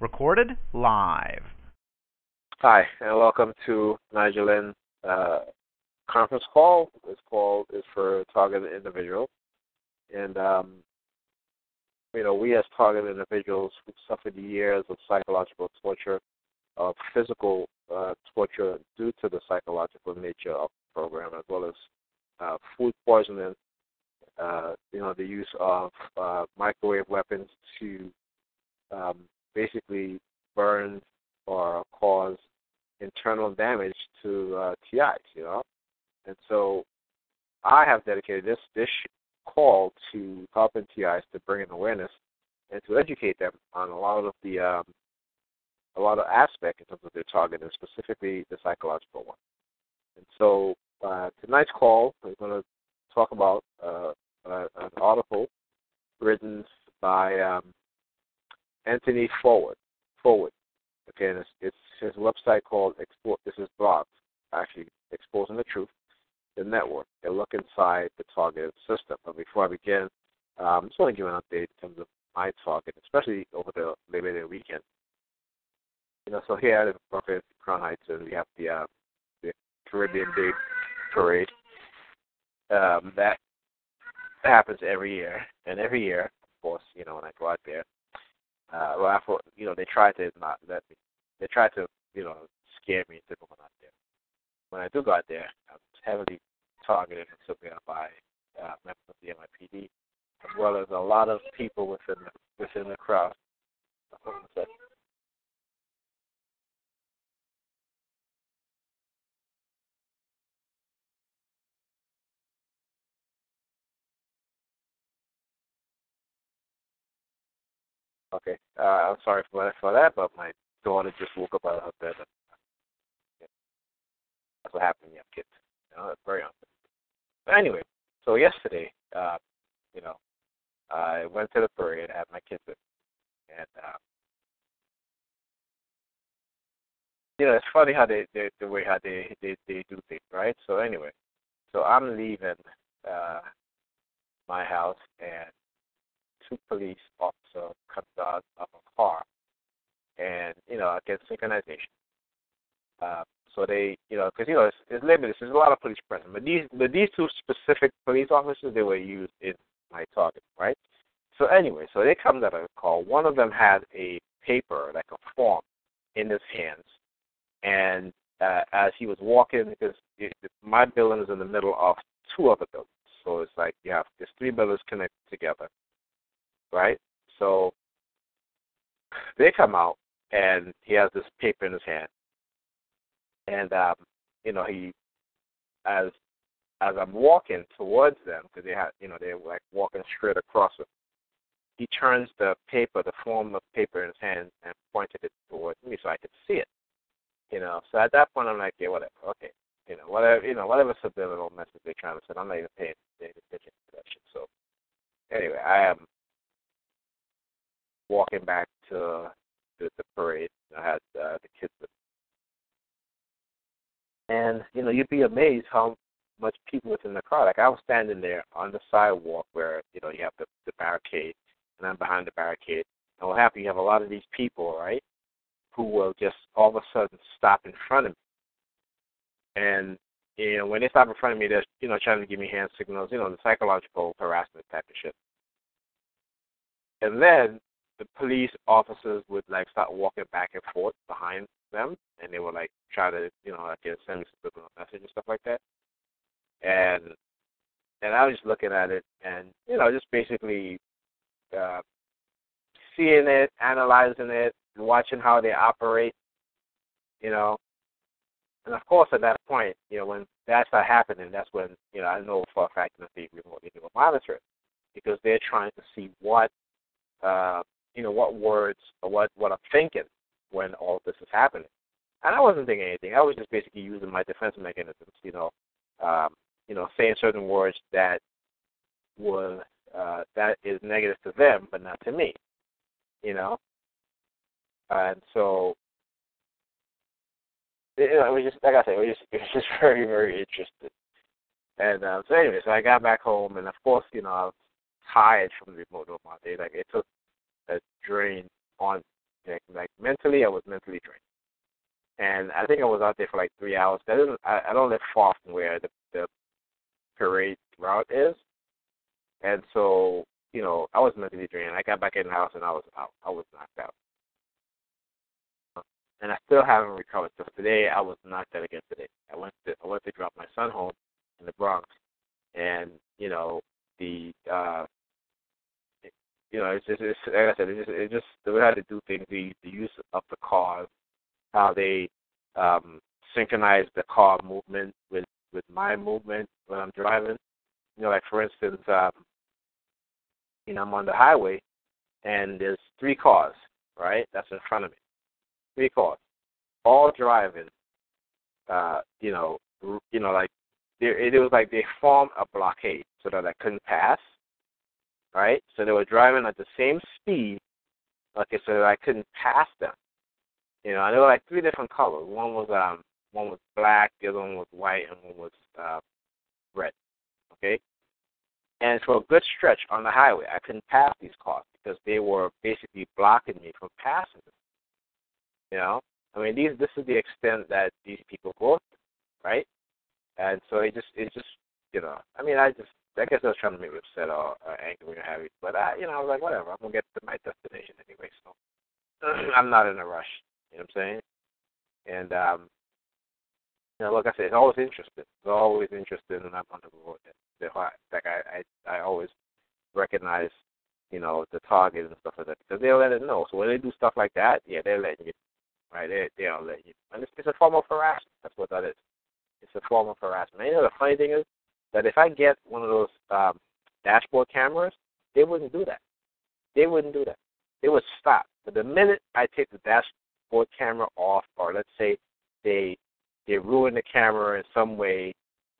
Recorded live. Hi, and welcome to Nigel uh, conference call. This call is for targeted individuals. And, um, you know, we as targeted individuals who suffered years of psychological torture, of physical uh, torture due to the psychological nature of the program, as well as uh, food poisoning, uh, you know, the use of uh, microwave weapons to um, basically burns or cause internal damage to uh, TIs, you know. And so I have dedicated this this call to helping TIs to bring in awareness and to educate them on a lot of the um, a lot of aspects in terms of their target and specifically the psychological one. And so uh, tonight's call, we're going to talk about uh, uh, an article written by um, Anthony Forward. Forward. Okay, and it's, it's his website called Expo- This is blogs, actually exposing the truth, the network, a look inside the targeted system. But before I begin, um, I just want to give an update in terms of my target, especially over the Labor Day weekend. You know, so here at Brooklyn Crown Heights, and we have the uh, the Caribbean Day Parade. Um, that happens every year, and every year, of course, you know, when I go out there, uh, well, I thought, you know, they tried to not let me. They tried to, you know, scare me into going out there. When I do go out there, I'm heavily targeted and took out by uh, members of the NYPD, as well as a lot of people within the within the crowd. Okay. Uh, I'm sorry for that, for that, but my daughter just woke up out of bed. That's what happened when you have kids. You know, that's very unfair. But anyway, so yesterday, uh, you know, I went to the parade. I had my kids with. And, uh, you know, it's funny how they, they the way how they, they, they do things, right? So anyway, so I'm leaving uh, my house and two police officers comes out of a car, and you know, against synchronization. Uh, so they, you know, because you know, it's, it's limited. There's a lot of police present, but these, but these two specific police officers, they were used in my target, right? So anyway, so they come out of a call. One of them had a paper, like a form, in his hands, and uh, as he was walking, because it, my building is in the middle of two other buildings, so it's like you have there's three buildings connected together, right? So they come out, and he has this paper in his hand, and um, you know he, as as I'm walking towards them, because they had, you know, they were like walking straight across. He turns the paper, the form of paper in his hand, and pointed it towards me so I could see it. You know, so at that point I'm like, yeah, whatever, okay, you know, whatever, you know, whatever subliminal message they're trying to send, I'm not even paying attention to that shit. So anyway, I am walking back to the, the parade. I had uh, the kids with me. And, you know, you'd be amazed how much people within the crowd. Like I was standing there on the sidewalk where, you know, you have the, the barricade and I'm behind the barricade. And what happened, you have a lot of these people, right, who will just all of a sudden stop in front of me. And, you know, when they stop in front of me, they're, you know, trying to give me hand signals, you know, the psychological harassment type of shit. And then the police officers would like start walking back and forth behind them, and they would like try to, you know, like send me subliminal message and stuff like that. And and I was just looking at it, and you know, just basically uh, seeing it, analyzing it, and watching how they operate. You know, and of course, at that point, you know, when that's not happening, that's when you know I know for a fact that they remotely do monitor it because they're trying to see what uh, you know, what words or what what I'm thinking when all this is happening. And I wasn't thinking anything. I was just basically using my defense mechanisms, you know, um, you know, saying certain words that would uh, that is negative to them, but not to me, you know. And so, you know, it was just like I said, it was just it was just very very interesting. And uh, so anyway, so I got back home, and of course, you know, I was tired from the remote all day. Like it took a drain on like, like mentally, I was mentally drained. And I think I was out there for like three hours. I didn't. I, I don't live far from where the, the parade route is, and so you know I was mentally drained. I got back in the house and I was out. I was knocked out, and I still haven't recovered. So today I was knocked out again. Today I went to I went to drop my son home in the Bronx, and you know the uh you know, it's just it's like I said, it just it just the way how to do things, the the use of the cars, how they um synchronize the car movement with with my movement when I'm driving. You know, like for instance, um, you know, I'm on the highway and there's three cars, right? That's in front of me. Three cars. All driving uh, you know, you know, like it was like they formed a blockade so that I couldn't pass right? So they were driving at the same speed, okay, so that I couldn't pass them. You know, and there were like three different colors. One was um one was black, the other one was white, and one was uh, red. Okay, and for a good stretch on the highway, I couldn't pass these cars because they were basically blocking me from passing them. You know, I mean, these this is the extent that these people go, right? And so it just it just you know, I mean, I just I guess I was trying to make me upset or, or angry or happy, but I, you know, I was like, whatever, I'm gonna get to my destination anyway, so I'm not in a rush. You know what I'm saying? And um, you know, like I said, it's always interesting. It's always interesting, and I'm on the road. That, like I, I, I always recognize, you know, the target and stuff like that because they'll let it know. So when they do stuff like that, yeah, they're letting you, right? They, they'll let you, and it's, it's a form of harassment. That's what that is. It's a form of harassment. You know, the funny thing is, that if I get one of those um, dashboard cameras, they wouldn't do that. They wouldn't do that. They would stop. But the minute I take the dashboard camera off, or let's say they they ruin the camera in some way,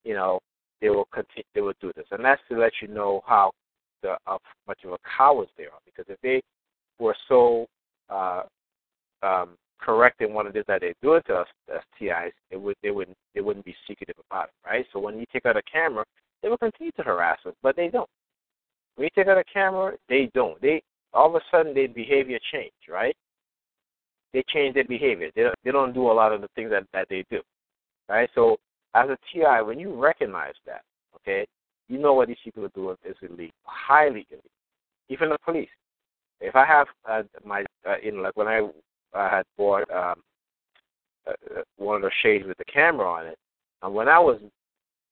you know, they will continue. They will do this, and that's to let you know how the, how much of a cowards they are. Because if they were so uh, um, correcting what it is that they're doing to us as TIs, it would they wouldn't they wouldn't be secretive about it, right? So when you take out a camera, they will continue to harass us, but they don't. When you take out a camera, they don't. They all of a sudden their behavior change, right? They change their behavior. They don't, they don't do a lot of the things that that they do, right? So as a TI, when you recognize that, okay, you know what these people are doing is illegal, highly illegal. Even the police. If I have uh, my, uh, know, like when I I had bought um, uh, uh, one of the shades with the camera on it, and when I was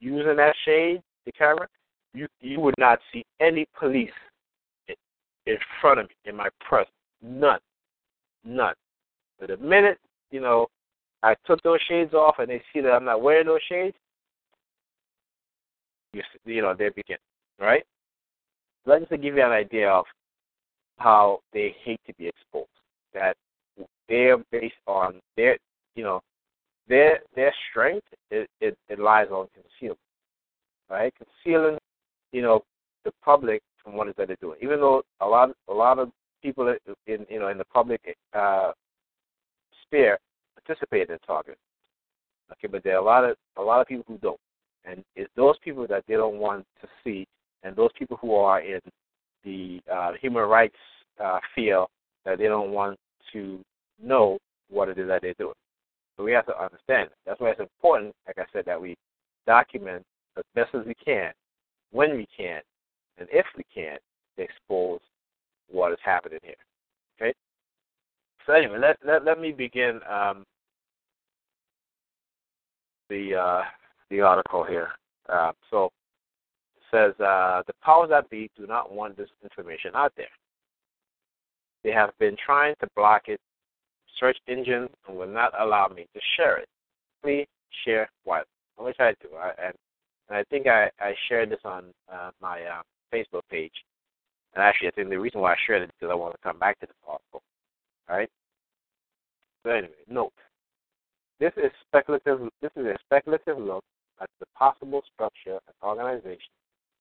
using that shade, the camera, you you would not see any police in, in front of me in my presence, none, none. But the minute you know I took those shades off and they see that I'm not wearing those shades, you you know they begin right. Let's just give you an idea of how they hate to be exposed. That they're based on their, you know, their their strength. It, it, it lies on concealment, right? Concealing, you know, the public from what is that they're doing. Even though a lot a lot of people in you know in the public uh, sphere participate in targeting. Okay, but there are a lot of a lot of people who don't, and it's those people that they don't want to see, and those people who are in the uh, human rights uh, field that they don't want to know what it is that they're doing. So we have to understand. That's why it's important, like I said, that we document as best as we can, when we can, and if we can, to expose what is happening here. Okay. So anyway, let let, let me begin um, the uh, the article here. Uh, so it says uh, the powers that be do not want this information out there. They have been trying to block it search engines and will not allow me to share it. Please share what? Which I do. I, and, and I think I, I shared this on uh, my uh, Facebook page. And actually, I think the reason why I shared it is because I want to come back to this article. Right. So anyway, note. This is speculative. This is a speculative look at the possible structure and organization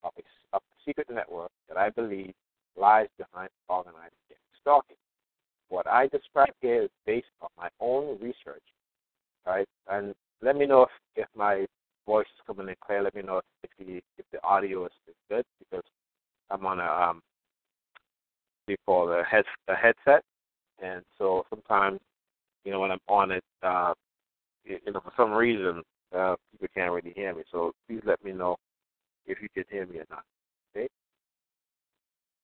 of a, of a secret network that I believe lies behind organized stalking. What I describe here is based on my own research, right? And let me know if, if my voice is coming in clear. Let me know if the if the audio is, good because I'm on a um, call a head a headset, and so sometimes, you know, when I'm on it, uh, you know, for some reason, uh, people can't really hear me. So please let me know if you can hear me or not.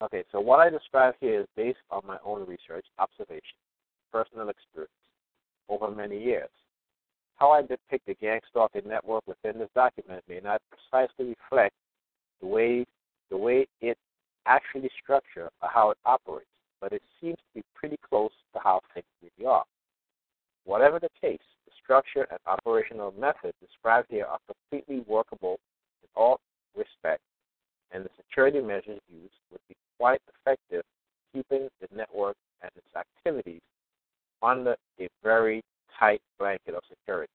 Okay. So what I describe here is based on my own research, observation, personal experience over many years. How I depict the gang stalking network within this document may not precisely reflect the way the way it actually structure or how it operates, but it seems to be pretty close to how things really are. Whatever the case, the structure and operational methods described here are completely workable in all respects, and the security measures used would be quite effective keeping the network and its activities under a very tight blanket of security.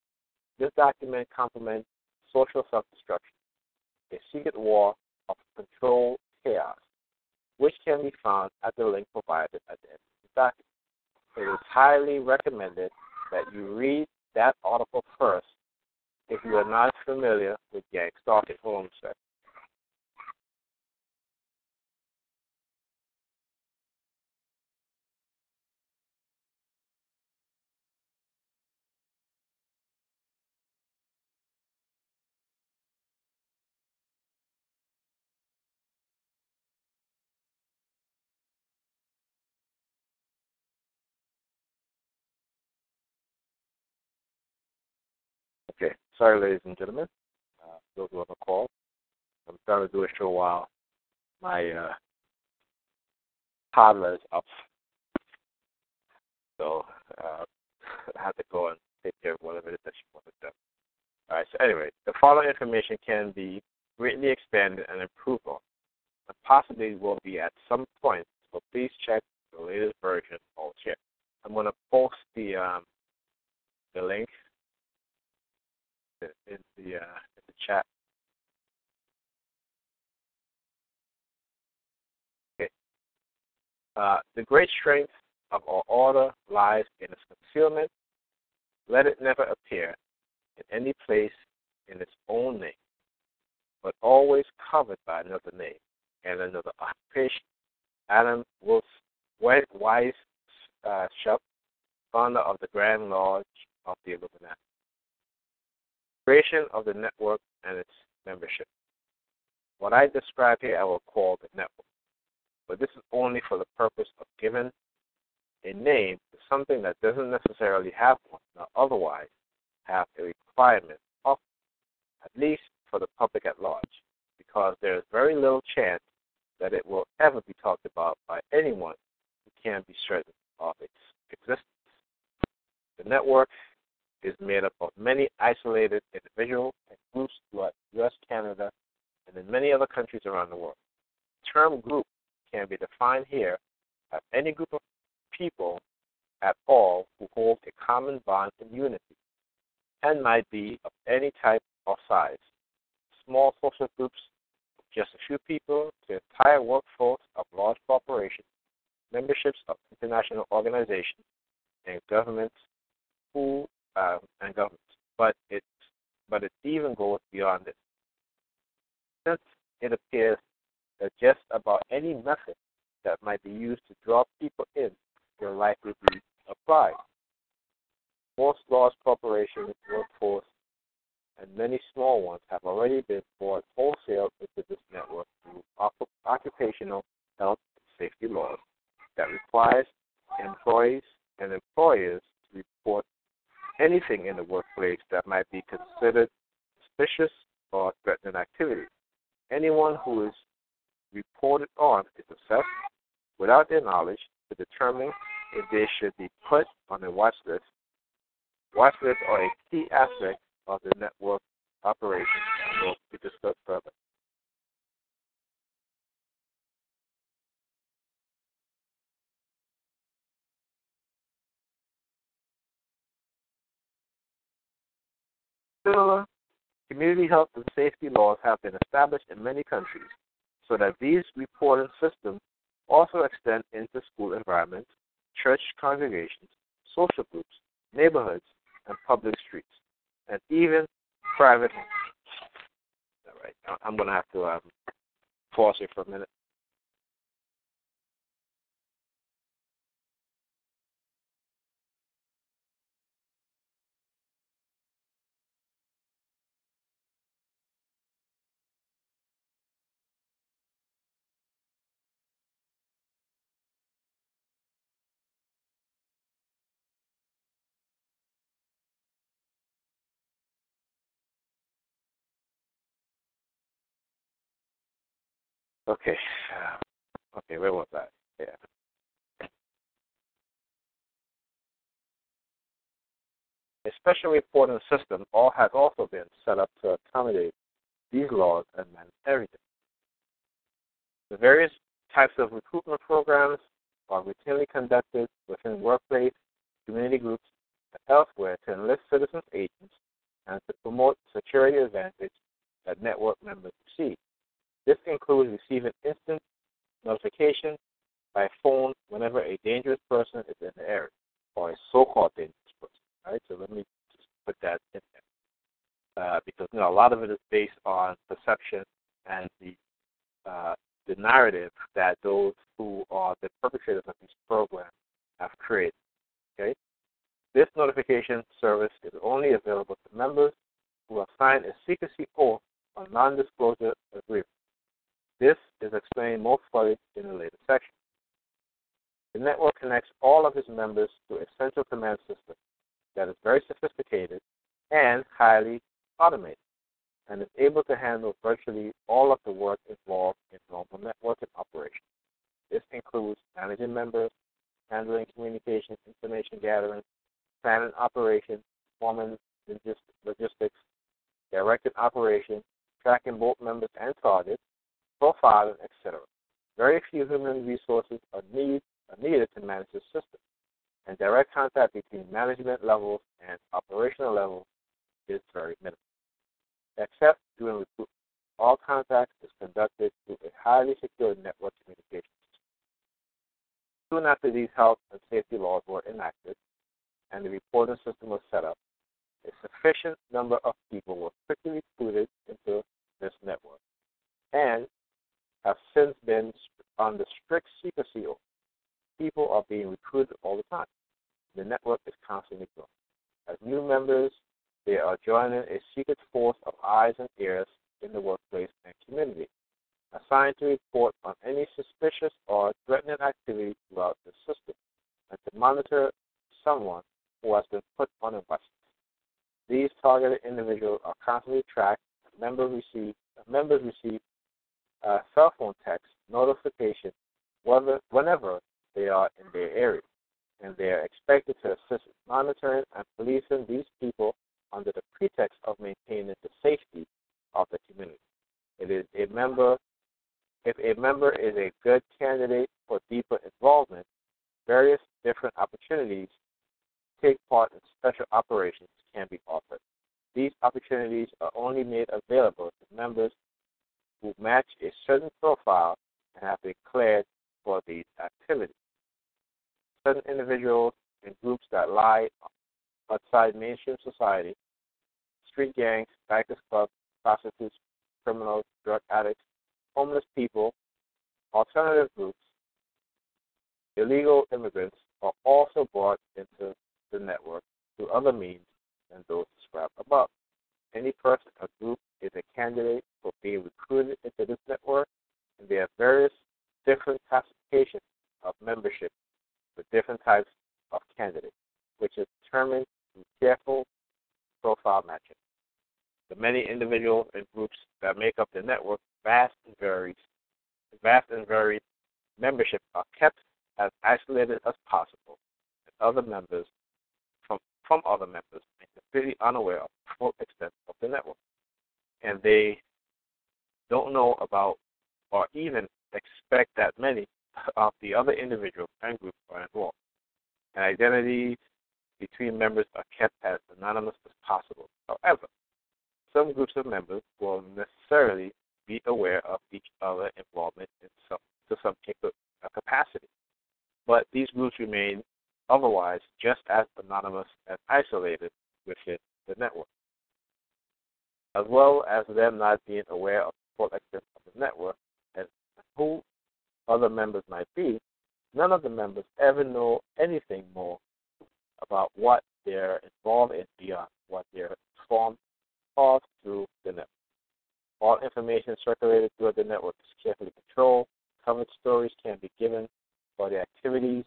This document complements social self-destruction, a secret war of controlled chaos, which can be found at the link provided at the end of the document. It is highly recommended that you read that article first if you are not familiar with gang stalking. Hold on a second. Okay. Sorry, ladies and gentlemen. Uh, those who on the call. I'm trying to do a show while my uh, toddler is up. So uh, I have to go and take care of whatever it is that she wants to do. All right. So anyway, the following information can be greatly expanded and improved on, and possibly will be at some point. So please check the latest version check. I'm going to post the um, the link in the uh, in the chat. Okay. Uh, the great strength of our order lies in its concealment. Let it never appear in any place in its own name, but always covered by another name and another occupation. Adam Wolf Wise uh, founder of the Grand Lodge of the Illuminati creation of the network and its membership. What I describe here, I will call the network, but this is only for the purpose of giving a name to something that doesn't necessarily have one, nor otherwise have a requirement of, at least for the public at large, because there is very little chance that it will ever be talked about by anyone who can be certain of its existence. The network is made up of many isolated individuals and groups throughout U.S., Canada, and in many other countries around the world. The term group can be defined here as any group of people at all who hold a common bond in unity and might be of any type or size. Small social groups just a few people to entire workforce of large corporations, memberships of international organizations, and governments who uh, and governments. But it but it even goes beyond this. Since it appears that just about any method that might be used to draw people in will likely be applied. Most large corporations, workforce, and many small ones have already been brought wholesale into this network through occupational health and safety laws that requires employees and employers to report anything in the workplace that might be considered suspicious or threatening activity. Anyone who is reported on is assessed without their knowledge to determine if they should be put on a watch list. Watch lists are a key aspect of the network operation be discussed further. Similar community health and safety laws have been established in many countries so that these reporting systems also extend into school environments, church congregations, social groups, neighborhoods, and public streets, and even private homes. All right, I'm going to have to um, pause here for a minute. Okay. Okay, where was I? Yeah. A special reporting system all has also been set up to accommodate these laws and manage everything. The various types of recruitment programs are routinely conducted within workplace, community groups, and elsewhere to enlist citizens agents and to promote security advantage that network members receive. This includes receiving instant notifications by phone whenever a dangerous person is in the area, or a so-called dangerous person. Right. So let me just put that in there, uh, because you know a lot of it is based on perception and the uh, the narrative that those who are the perpetrators of these programs have created. Okay. This notification service is only available to members who have signed a secrecy oath or non-disclosure agreement. This is explained more fully in the later section. The network connects all of its members to a central command system that is very sophisticated and highly automated and is able to handle virtually all of the work involved in normal networking operations. This includes managing members, handling communications, information gathering, planning operations, performing logistics, directing operations, tracking both members and targets, profiling, etc. Very few human resources are, need, are needed to manage this system, and direct contact between management levels and operational levels is very minimal. Except during recruitment, all contact is conducted through a highly secured network communication system. Soon after these health and safety laws were enacted and the reporting system was set up, a sufficient number of people were quickly recruited into this network and have since been under strict secrecy. People are being recruited all the time. The network is constantly growing. As new members, they are joining a secret force of eyes and ears in the workplace and community, assigned to report on any suspicious or threatening activity throughout the system and to monitor someone who has been put on a watch These targeted individuals are constantly tracked. Members receive members receive uh, cell phone text notification whether, whenever they are in their area, and they are expected to assist in monitoring and policing these people under the pretext of maintaining the safety of the community. It is a member if a member is a good candidate for deeper involvement, various different opportunities to take part in special operations can be offered. These opportunities are only made available to members who match a certain profile and have been cleared for these activities. Certain individuals and groups that lie outside mainstream society, street gangs, bikers clubs, prostitutes, criminals, drug addicts, homeless people, alternative groups, illegal immigrants are also brought into the network through other means than those described above. Any person or group is a candidate for being recruited into this network, and there are various different classifications of membership for different types of candidates, which is determined through careful profile matching. The many individuals and groups that make up the network, vast and varied, vast and varied membership are kept as isolated as possible, and other members from, from other members completely unaware of the full extent of the network. And they don't know about or even expect that many of the other individuals and groups are involved. And identities between members are kept as anonymous as possible. However, some groups of members will necessarily be aware of each other involvement in some to some uh, capacity. But these groups remain otherwise just as anonymous and isolated within the network. As well as them not being aware of the full extent of the network and who other members might be, none of the members ever know anything more about what they're involved in beyond what they're informed of through the network. All information circulated through the network is carefully controlled. Covered stories can be given for the activities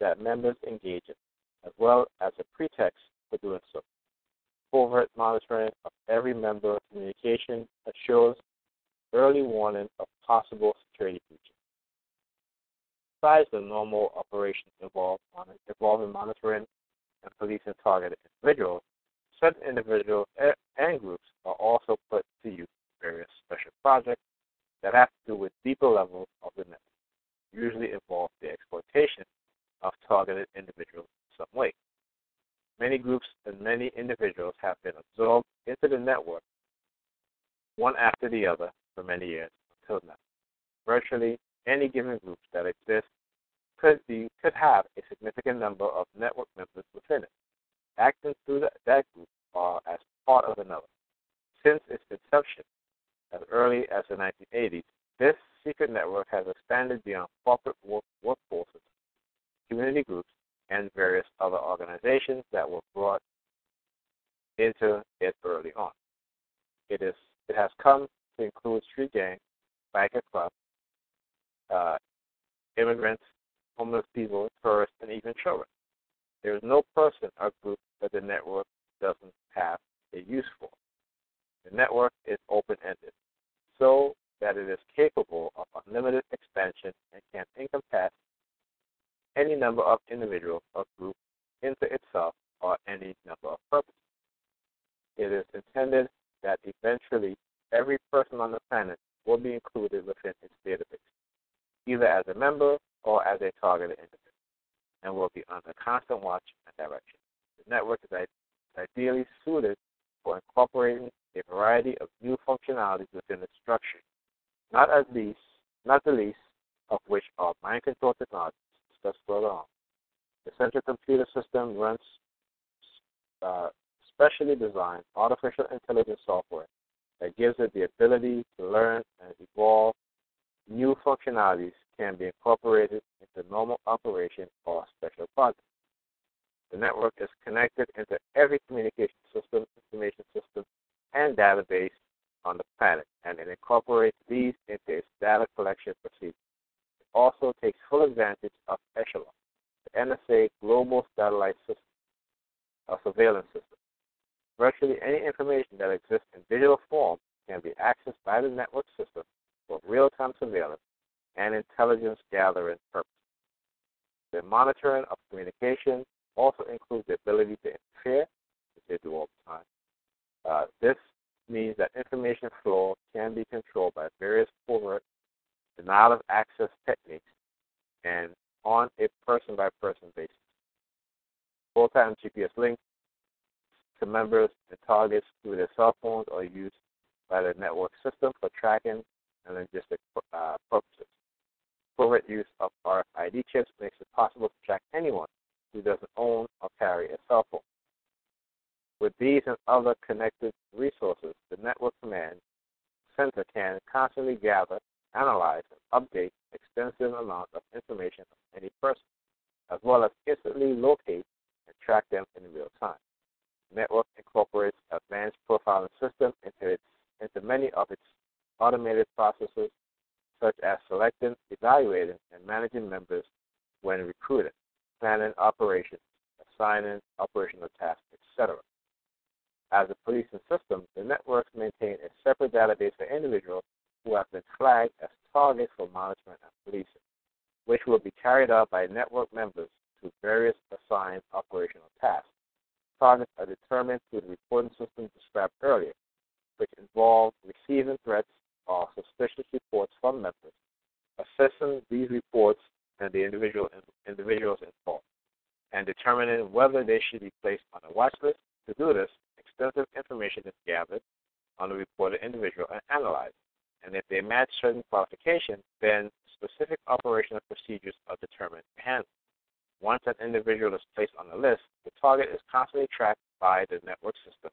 that members engage in, as well as a pretext for doing so. Covert monitoring of every member of communication assures early warning of possible security breaches. Besides the normal operations involved, involving monitoring and policing targeted individuals, certain individuals and groups are also put to use in various special projects that have to do with deeper levels of the network, usually involve the exploitation of targeted individuals in some way. Many groups and many individuals have been absorbed into the network one after the other for many years until now. Virtually any given group that exists could be could have a significant number of network members within it, acting through the, that group or as part of another. Since its inception, as early as the 1980s, this secret network has expanded beyond corporate work, workforces, community groups, and various other organizations that were brought into it early on. It is it has come to include street gangs, biker clubs, uh, immigrants, homeless people, tourists, and even children. There is no person or group that the network doesn't have a use for. The network is open ended, so that it is capable of unlimited expansion and can encompass any number of individuals or groups into itself or any number of purposes. It is intended that eventually every person on the planet will be included within its database, either as a member or as a targeted individual, and will be under constant watch and direction. The network is ideally suited for incorporating a variety of new functionalities within its structure, not at least, not the least of which are mind control technologies discussed further on. The central computer system runs uh, specially designed artificial intelligence software that gives it the ability to learn and evolve new functionalities can be incorporated into normal operation or special projects. The network is connected into every communication system, information system, and database on the planet, and it incorporates these into its data collection procedures. Also takes full advantage of Echelon, the NSA global satellite system, a surveillance system. Virtually any information that exists in digital form can be accessed by the network system for real-time surveillance and intelligence gathering purposes. The monitoring of communication also includes the ability to interfere, which they do all the time. Uh, this means that information flow can be controlled by various covert denial of access techniques and on a person by person basis. Full time GPS links to members and targets through their cell phones are used by the network system for tracking and logistic uh, purposes. Covert use of RFID chips makes it possible to track anyone who doesn't own or carry a cell phone. With these and other connected resources, the Network Command Center can constantly gather, analyze, and update extensive amounts of information on any person, as well as instantly locate and track them in real time. The network incorporates advanced profiling systems into, its, into many of its automated processes, such as selecting, evaluating, and managing members when recruited, planning operations, assigning operational tasks, etc. As a policing system, the networks maintain a separate database for individuals who have been flagged as targets for management and policing, which will be carried out by network members to various assigned operational tasks. Targets are determined through the reporting system described earlier, which involves receiving threats or suspicious reports from members, assessing these reports and the individual individuals involved, and determining whether they should be placed on a watch list. To do this, extensive information is gathered on the reported individual and analyzed. And if they match certain qualifications, then specific operational procedures are determined handle. Once an individual is placed on the list, the target is constantly tracked by the network system,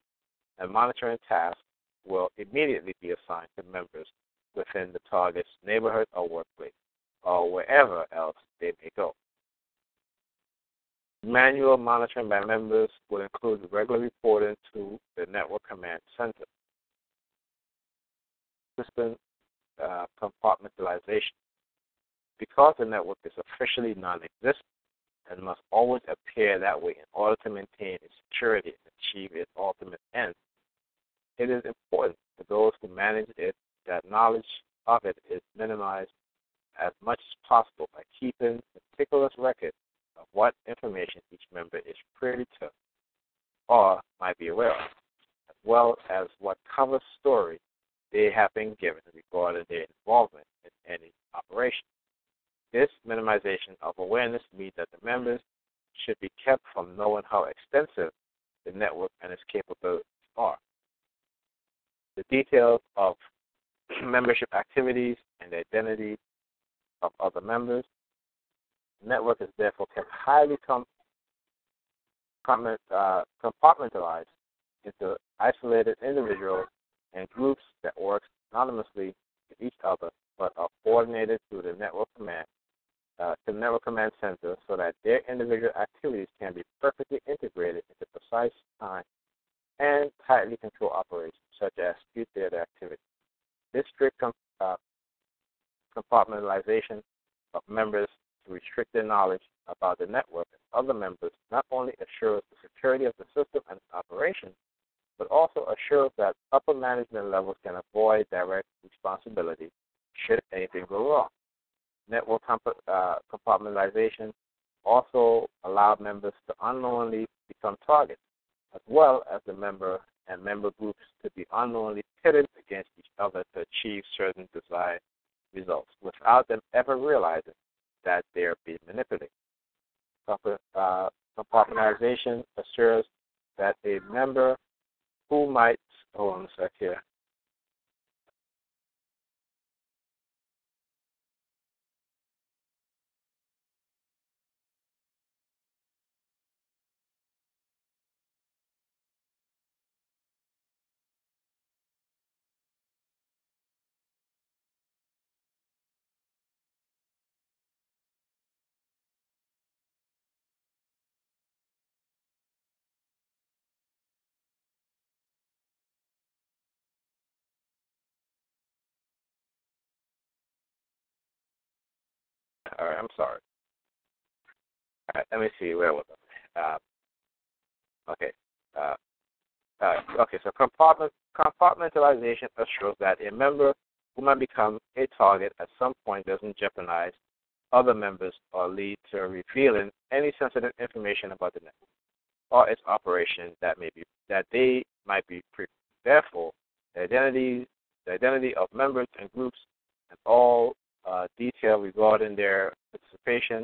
and monitoring tasks will immediately be assigned to members within the target's neighborhood or workplace, or wherever else they may go. Manual monitoring by members will include regular reporting to the Network Command Center. System uh, compartmentalization. Because the network is officially non existent and must always appear that way in order to maintain its security and achieve its ultimate end, it is important for those who manage it that knowledge of it is minimized as much as possible by keeping meticulous record of what information each member is privy to or might be aware of, as well as what cover story they have been given regarding their involvement in any operation. This minimization of awareness means that the members should be kept from knowing how extensive the network and its capabilities are. The details of membership activities and the identity of other members. The network is therefore kept highly uh, compartmentalized into isolated individuals and groups that work anonymously with each other but are coordinated through the network command uh, to the network command center so that their individual activities can be perfectly integrated into precise time and tightly controlled operations, such as street theater activities. This strict com- uh, compartmentalization of members to restrict their knowledge about the network and other members not only assures the security of the system and its operation, but also assures that upper management levels can avoid direct responsibility should anything go wrong. Network comp- uh, compartmentalization also allowed members to unknowingly become targets, as well as the member and member groups to be unknowingly pitted against each other to achieve certain desired results without them ever realizing that they are being manipulated. Uh, compartmentalization assures that a member who might, hold on a sec here, I'm sorry. Right, let me see. Where was I? Uh, okay. Uh, uh, okay, so compartment, compartmentalization assures that a member who might become a target at some point doesn't jeopardize other members or lead to revealing any sensitive information about the network or its operation that may be that they might be pre- therefore the identities the identity of members and groups and all uh, detail regarding their participation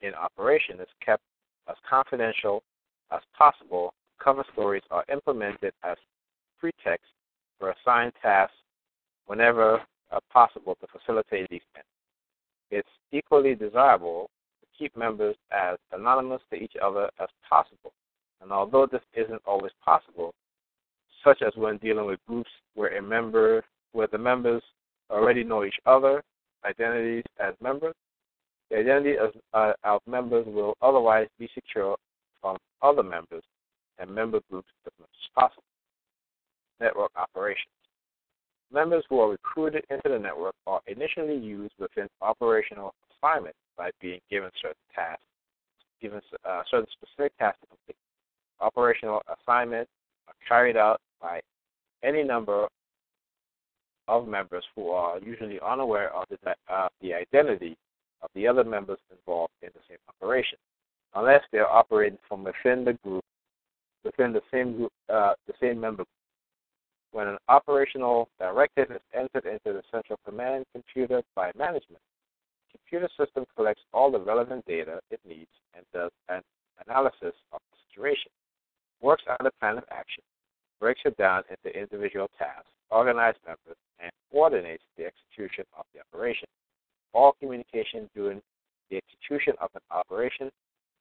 in operation is kept as confidential as possible. Cover stories are implemented as pretext for assigned tasks whenever uh, possible to facilitate these ends. It's equally desirable to keep members as anonymous to each other as possible. And although this isn't always possible, such as when dealing with groups where a member where the members already know each other identities as members. The identity of, uh, of members will otherwise be secure from other members and member groups as much as possible. Network operations. Members who are recruited into the network are initially used within operational assignments by being given certain tasks, given uh, certain specific tasks to complete. Operational assignments are carried out by any number of members who are usually unaware of the, uh, the identity of the other members involved in the same operation, unless they are operating from within the group, within the same group, uh, the same member. When an operational directive is entered into the central command computer by management, the computer system collects all the relevant data it needs and does an analysis of the situation, works out a plan of action, breaks it down into individual tasks, organized members, and coordinates the execution of the operation. All communication during the execution of an operation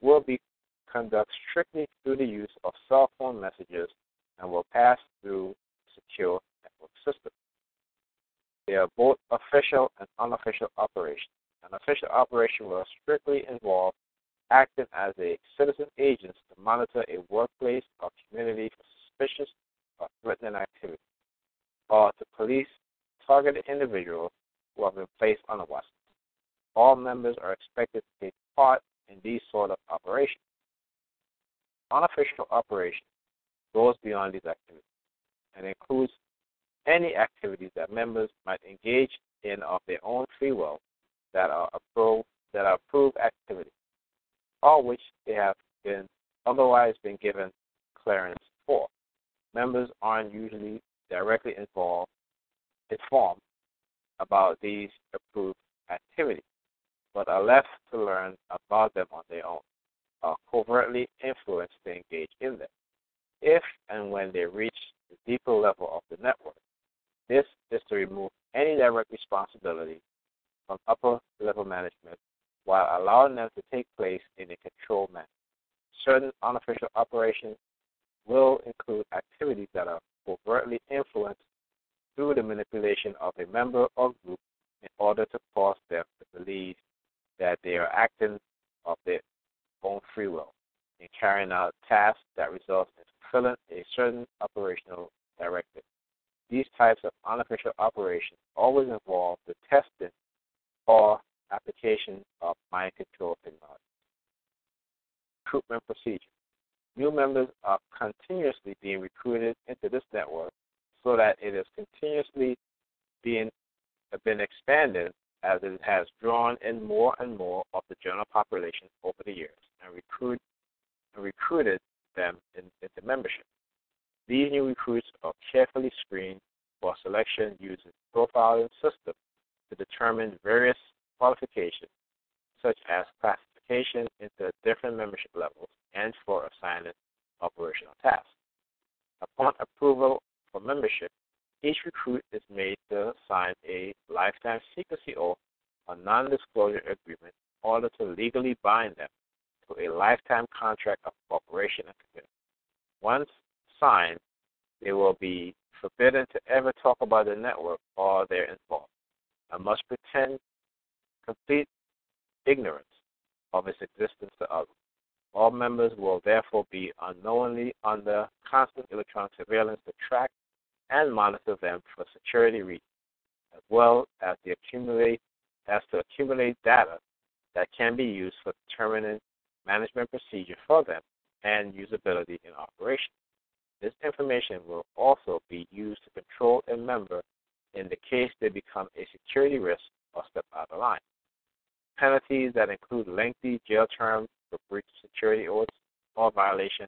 will be conducted strictly through the use of cell phone messages and will pass through secure network systems. They are both official and unofficial operations. An official operation will strictly involve acting as a citizen agent to monitor a workplace or community for suspicious or threatening activity, or to police targeted individuals who have been placed on the watch list. All members are expected to take part in these sort of operations. Unofficial operation goes beyond these activities and includes any activities that members might engage in of their own free will that are approved that are approved activities, all which they have been otherwise been given clearance for. Members aren't usually directly involved informed about these approved activities, but are left to learn about them on their own, are covertly influenced to engage in them. If and when they reach the deeper level of the network, this is to remove any direct responsibility from upper level management while allowing them to take place in a controlled manner. Certain unofficial operations will include activities that are covertly influenced through the manipulation of a member or group in order to force them to believe that they are acting of their own free will in carrying out tasks that result in fulfilling a certain operational directive. These types of unofficial operations always involve the testing or application of mind control technology. Recruitment procedure. New members are continuously being recruited into this network so that it is continuously being uh, been expanded as it has drawn in more and more of the general population over the years and recruit and recruited them in, into membership. These new recruits are carefully screened for selection using profiling system to determine various qualifications, such as classification into different membership levels and for assigning operational tasks. Upon approval for membership, each recruit is made to sign a lifetime secrecy oath a non disclosure agreement in order to legally bind them to a lifetime contract of cooperation and commitment. Once signed, they will be forbidden to ever talk about the network or their involvement and must pretend complete ignorance of its existence to others. All members will therefore be unknowingly under constant electronic surveillance to track and monitor them for security reasons, as well as the accumulate as to accumulate data that can be used for determining management procedure for them and usability in operation. This information will also be used to control a member in the case they become a security risk or step out of line. Penalties that include lengthy jail terms for breach of security oaths or violation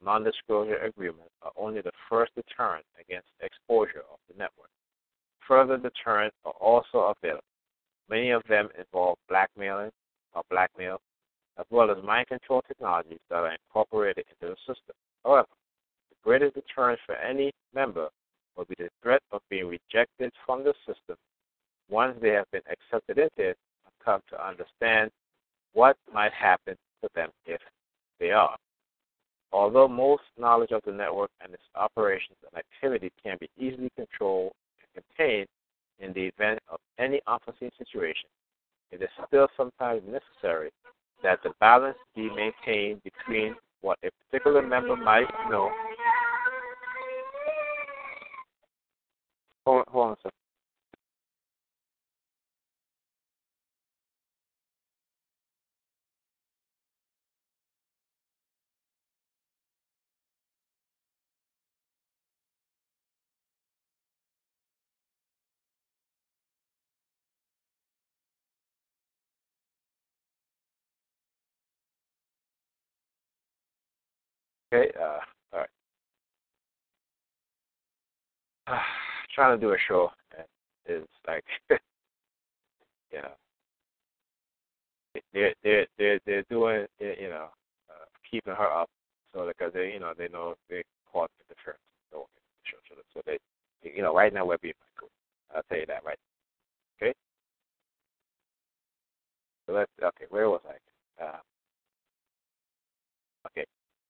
of non disclosure agreements are only the first deterrent against exposure of the network. Further deterrents are also available. Many of them involve blackmailing or blackmail, as well as mind control technologies that are incorporated into the system. However, the greatest deterrent for any member will be the threat of being rejected from the system once they have been accepted into it and come to understand what might happen to them if they are. Although most knowledge of the network and its operations and activities can be easily controlled and contained in the event of any unforeseen situation, it is still sometimes necessary that the balance be maintained between what a particular member might know. Hold, hold on a second. Okay, uh, all right. Uh, trying to do a show is like, you know, they're they're they're they're doing you know uh, keeping her up so because they you know they know they caught interference so so they you know right now we're being cool. I'll tell you that right. Okay. So let's okay. Where was I? Uh.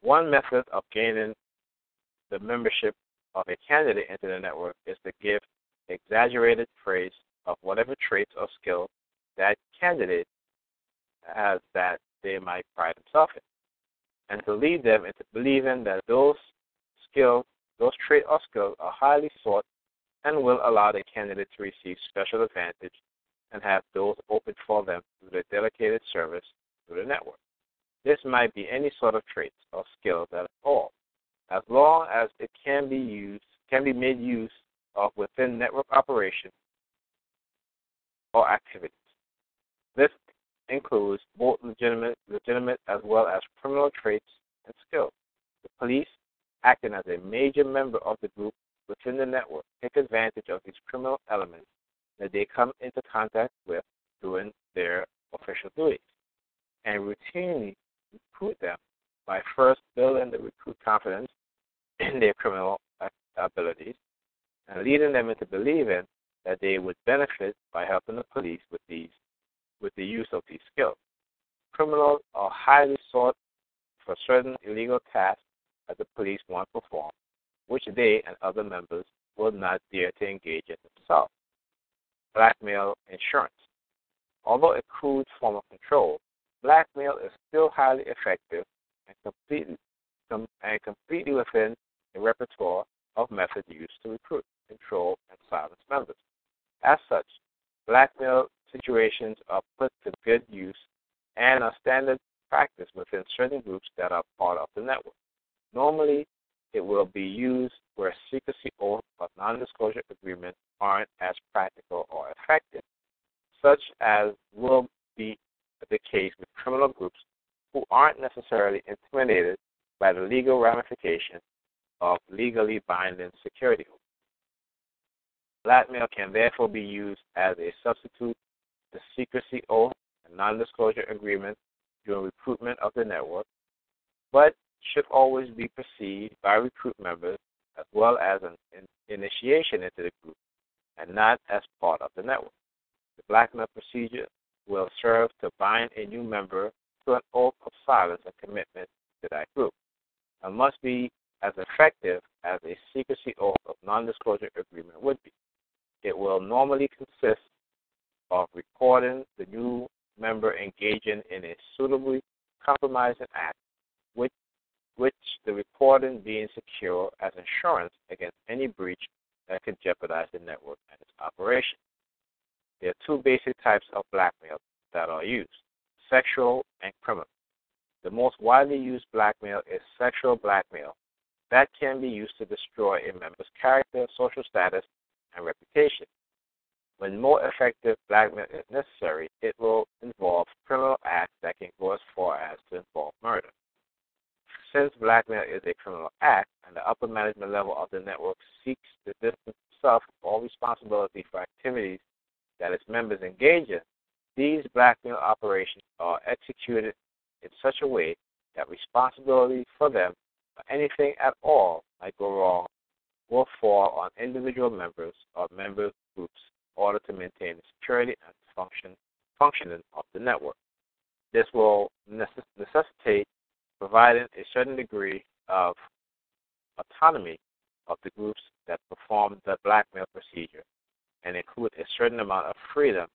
One method of gaining the membership of a candidate into the network is to give exaggerated praise of whatever traits or skills that candidate has that they might pride themselves in, and to lead them into believing that those skills, those traits or skills are highly sought and will allow the candidate to receive special advantage and have doors open for them through their dedicated service through the network. This might be any sort of traits or skills at all, as long as it can be used, can be made use of within network operation or activities. This includes both legitimate, legitimate as well as criminal traits and skills. The police, acting as a major member of the group within the network, take advantage of these criminal elements that they come into contact with during their official duties and routinely recruit them by first building the recruit confidence in their criminal abilities and leading them into believing that they would benefit by helping the police with these with the use of these skills. Criminals are highly sought for certain illegal tasks that the police want performed, which they and other members will not dare to engage in themselves. Blackmail insurance. Although a crude form of control, blackmail is still highly effective and completely and completely within the repertoire of methods used to recruit, control, and silence members. As such, blackmail situations are put to good use and are standard practice within certain groups that are part of the network. Normally, it will be used where secrecy or non-disclosure agreements aren't as practical or effective, such as will be the case with criminal groups who aren't necessarily intimidated by the legal ramifications of legally binding security. Blackmail can therefore be used as a substitute to secrecy oath and non-disclosure agreement during recruitment of the network, but should always be perceived by recruit members as well as an initiation into the group and not as part of the network. The blackmail procedure will serve to bind a new member to an oath of silence and commitment to that group and must be as effective as a secrecy oath of non disclosure agreement would be. It will normally consist of recording the new member engaging in a suitably compromising act, which, which the recording being secure as insurance against any breach that could jeopardize the network and its operation. There are two basic types of blackmail that are used sexual and criminal. The most widely used blackmail is sexual blackmail. That can be used to destroy a member's character, social status, and reputation. When more effective blackmail is necessary, it will involve criminal acts that can go as far as to involve murder. Since blackmail is a criminal act and the upper management level of the network seeks to distance itself from all responsibility for activities that its members engage in, these blackmail operations are executed in such a way that responsibility for them or anything at all might go wrong will fall on individual members or member groups in order to maintain the security and function, functioning of the network. This will necessitate providing a certain degree of autonomy of the groups that perform the blackmail procedure and include a certain amount of freedom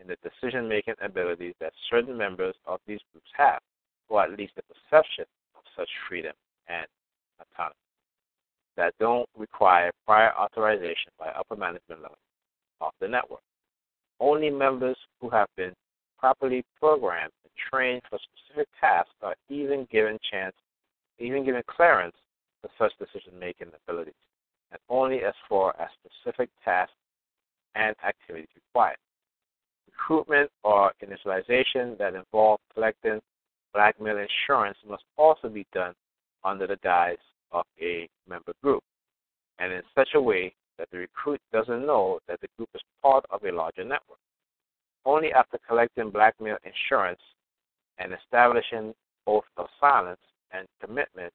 in the decision making abilities that certain members of these groups have, or at least the perception of such freedom and autonomy, that don't require prior authorization by upper management level of the network. Only members who have been properly programmed and trained for specific tasks are even given chance, even given clearance for such decision-making abilities, and only as far as specific tasks and activities required. Recruitment or initialization that involve collecting blackmail insurance must also be done under the guise of a member group, and in such a way that the recruit doesn't know that the group is part of a larger network. Only after collecting blackmail insurance and establishing oath of silence and commitment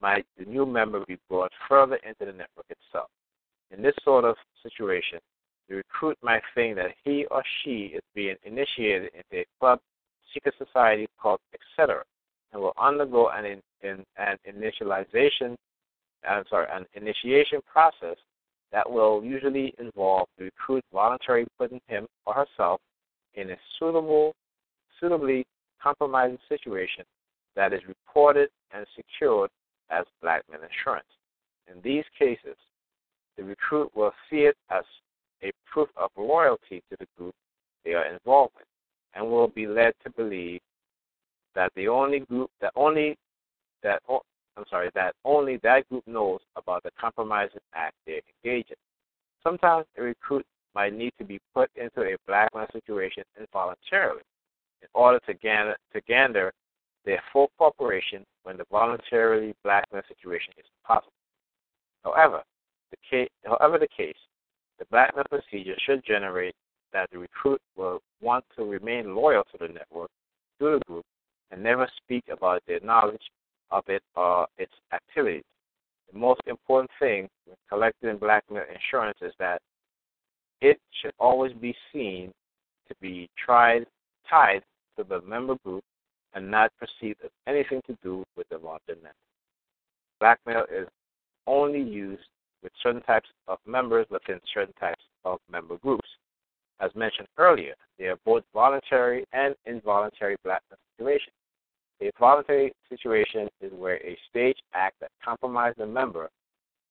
might the new member be brought further into the network itself. In this sort of situation, the recruit might think that he or she is being initiated into a club, secret society, cult, etc., and will undergo an, in, an initialization, I'm sorry, an initiation process that will usually involve the recruit voluntarily putting him or herself in a suitable, suitably compromising situation that is reported and secured as blackmail insurance. In these cases, the recruit will see it as a proof of loyalty to the group they are involved with and will be led to believe that the only group that only that I'm sorry, that only that group knows about the compromising act they engage in. Sometimes a recruit might need to be put into a blackmail situation involuntarily in order to gander, to their full cooperation when the voluntarily blackmail situation is possible. However, the case, however the case, the blackmail procedure should generate that the recruit will want to remain loyal to the network, to the group, and never speak about their knowledge of it or its activities. The most important thing when collecting blackmail insurance is that it should always be seen to be tried, tied to the member group and not perceived as anything to do with the larger network. Blackmail is only used with certain types of members within certain types of member groups. As mentioned earlier, they are both voluntary and involuntary blackmail situations. A voluntary situation is where a staged act that compromises a member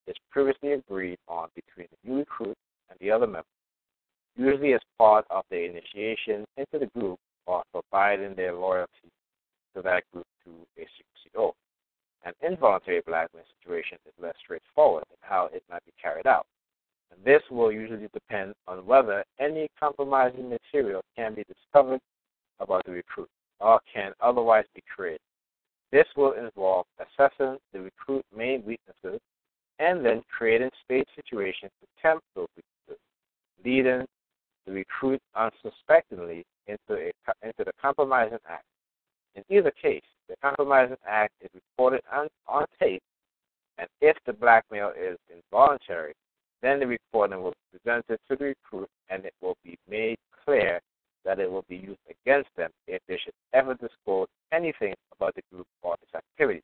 is previously agreed on between the new recruit and the other member, usually as part of their initiation into the group or providing their loyalty to that group to a secrecy. An involuntary blackmail situation is less straightforward in how it might be carried out. And this will usually depend on whether any compromising material can be discovered about the recruit or can otherwise be created. This will involve assessing the recruit's main weaknesses and then creating stage situations to tempt those weaknesses, leading the recruit unsuspectingly into, a, into the compromising act. In either case, the compromising act is recorded on, on tape, and if the blackmail is involuntary, then the recording will be presented to the recruit and it will be made clear that it will be used against them if they should ever disclose anything about the group or its activities.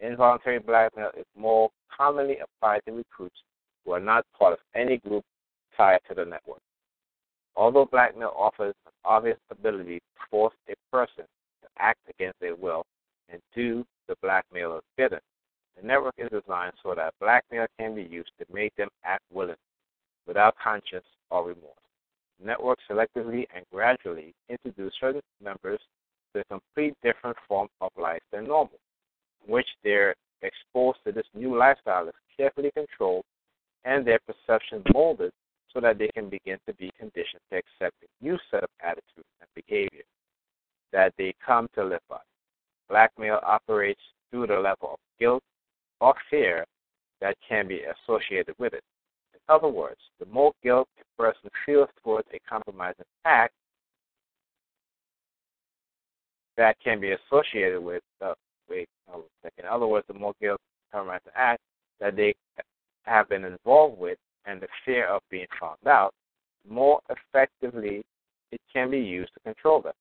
Involuntary blackmail is more commonly applied to recruits who are not part of any group tied to the network. Although blackmail offers an obvious ability to force a person to act against their will and do the blackmailer's bidding, the network is designed so that blackmail can be used to make them act willingly, without conscience or remorse. The network selectively and gradually introduce certain members to a complete different form of life than normal, which they're exposed to this new lifestyle is carefully controlled and their perception molded so that they can begin to be conditioned to accept a new set of attitudes and behavior that they come to live by. Blackmail operates through the level of guilt or fear that can be associated with it. In other words, the more guilt a person feels towards a compromising act that can be associated with, uh, wait, In other words, the more guilt compromising act that they have been involved with and the fear of being found out, more effectively it can be used to control them.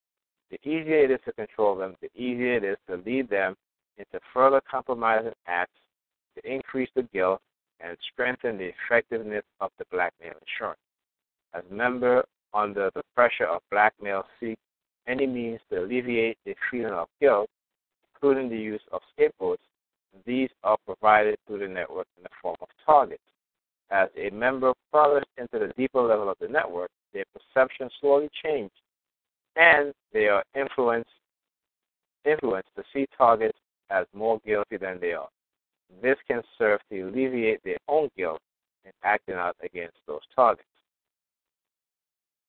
The easier it is to control them, the easier it is to lead them into further compromising acts to increase the guilt and strengthen the effectiveness of the blackmail insurance. As members under the pressure of blackmail seek any means to alleviate the feeling of guilt, including the use of scapegoats, these are provided through the network in the form of targets. As a member progresses into the deeper level of the network, their perception slowly changes and they are influenced influenced to see targets as more guilty than they are. This can serve to alleviate their own guilt in acting out against those targets.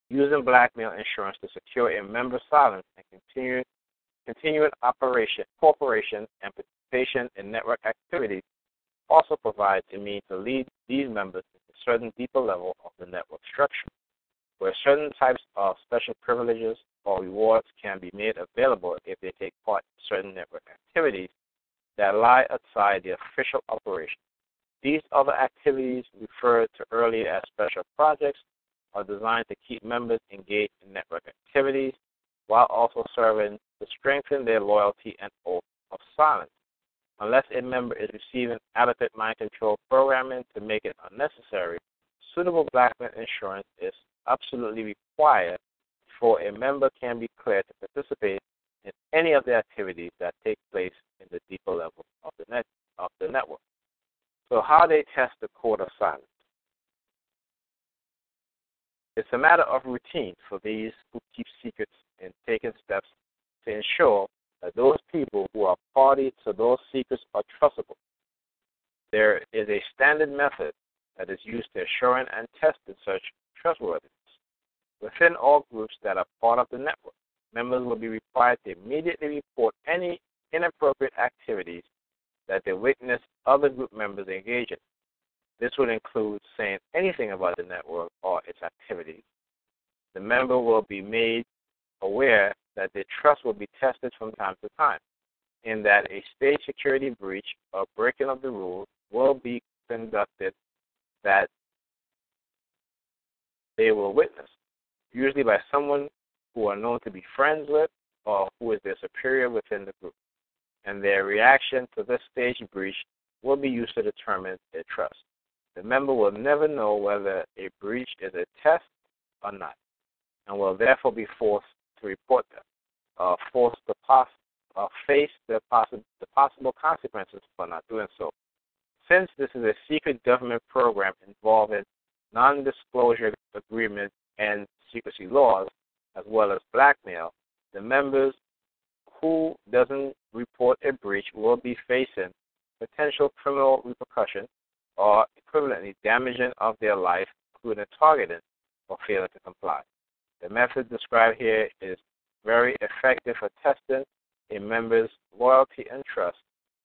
Using blackmail insurance to secure a member's silence and continuing operation, cooperation, and participation in network activities also provides a means to lead these members to a certain deeper level of the network structure, where certain types of special privileges or rewards can be made available if they take part in certain network activities that lie outside the official operation. These other activities, referred to earlier as special projects, are designed to keep members engaged in network activities while also serving to strengthen their loyalty and oath of silence. Unless a member is receiving adequate mind control programming to make it unnecessary, suitable blackmail insurance is absolutely required before a member can be cleared to participate in any of the activities that take place in the deeper level of the net of the network. So how they test the code of silence. It's a matter of routine for these who keep secrets and taking steps to ensure that those people who are party to those secrets are trustable. There is a standard method that is used to assure and test such trustworthiness. Within all groups that are part of the network, members will be required to immediately report any inappropriate activities that they witness other group members engage in. This would include saying anything about the network or its activities. The member will be made aware that their trust will be tested from time to time, and that a state security breach or breaking of the rules will be conducted that they will witness, usually by someone who are known to be friends with or who is their superior within the group. And their reaction to this stage breach will be used to determine their trust. The member will never know whether a breach is a test or not, and will therefore be forced to report them, uh, forced to pos- uh, face the, possi- the possible consequences for not doing so. Since this is a secret government program involving non disclosure agreements and secrecy laws, as well as blackmail, the members who doesn't report a breach will be facing potential criminal repercussions or equivalently damaging of their life, including targeting for failing to comply. The method described here is very effective for testing a member's loyalty and trust,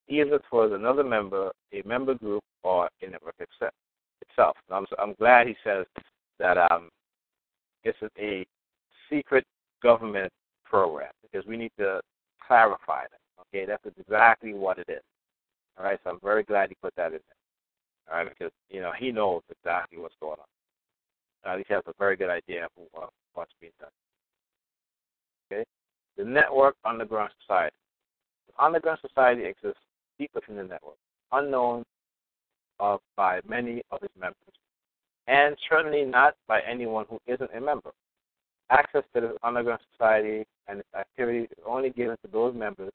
either towards another member, a member group, or in a network itself. I'm, I'm glad he says that um, is a secret government program because we need to clarify that. Okay, that's exactly what it is. All right, so I'm very glad he put that in there. All right, because you know he knows exactly what's going on. At least he has a very good idea of what's being done. Okay, the network underground society. The underground society exists deep within the network, unknown of by many of its members, and certainly not by anyone who isn't a member. Access to the underground society and its activities is only given to those members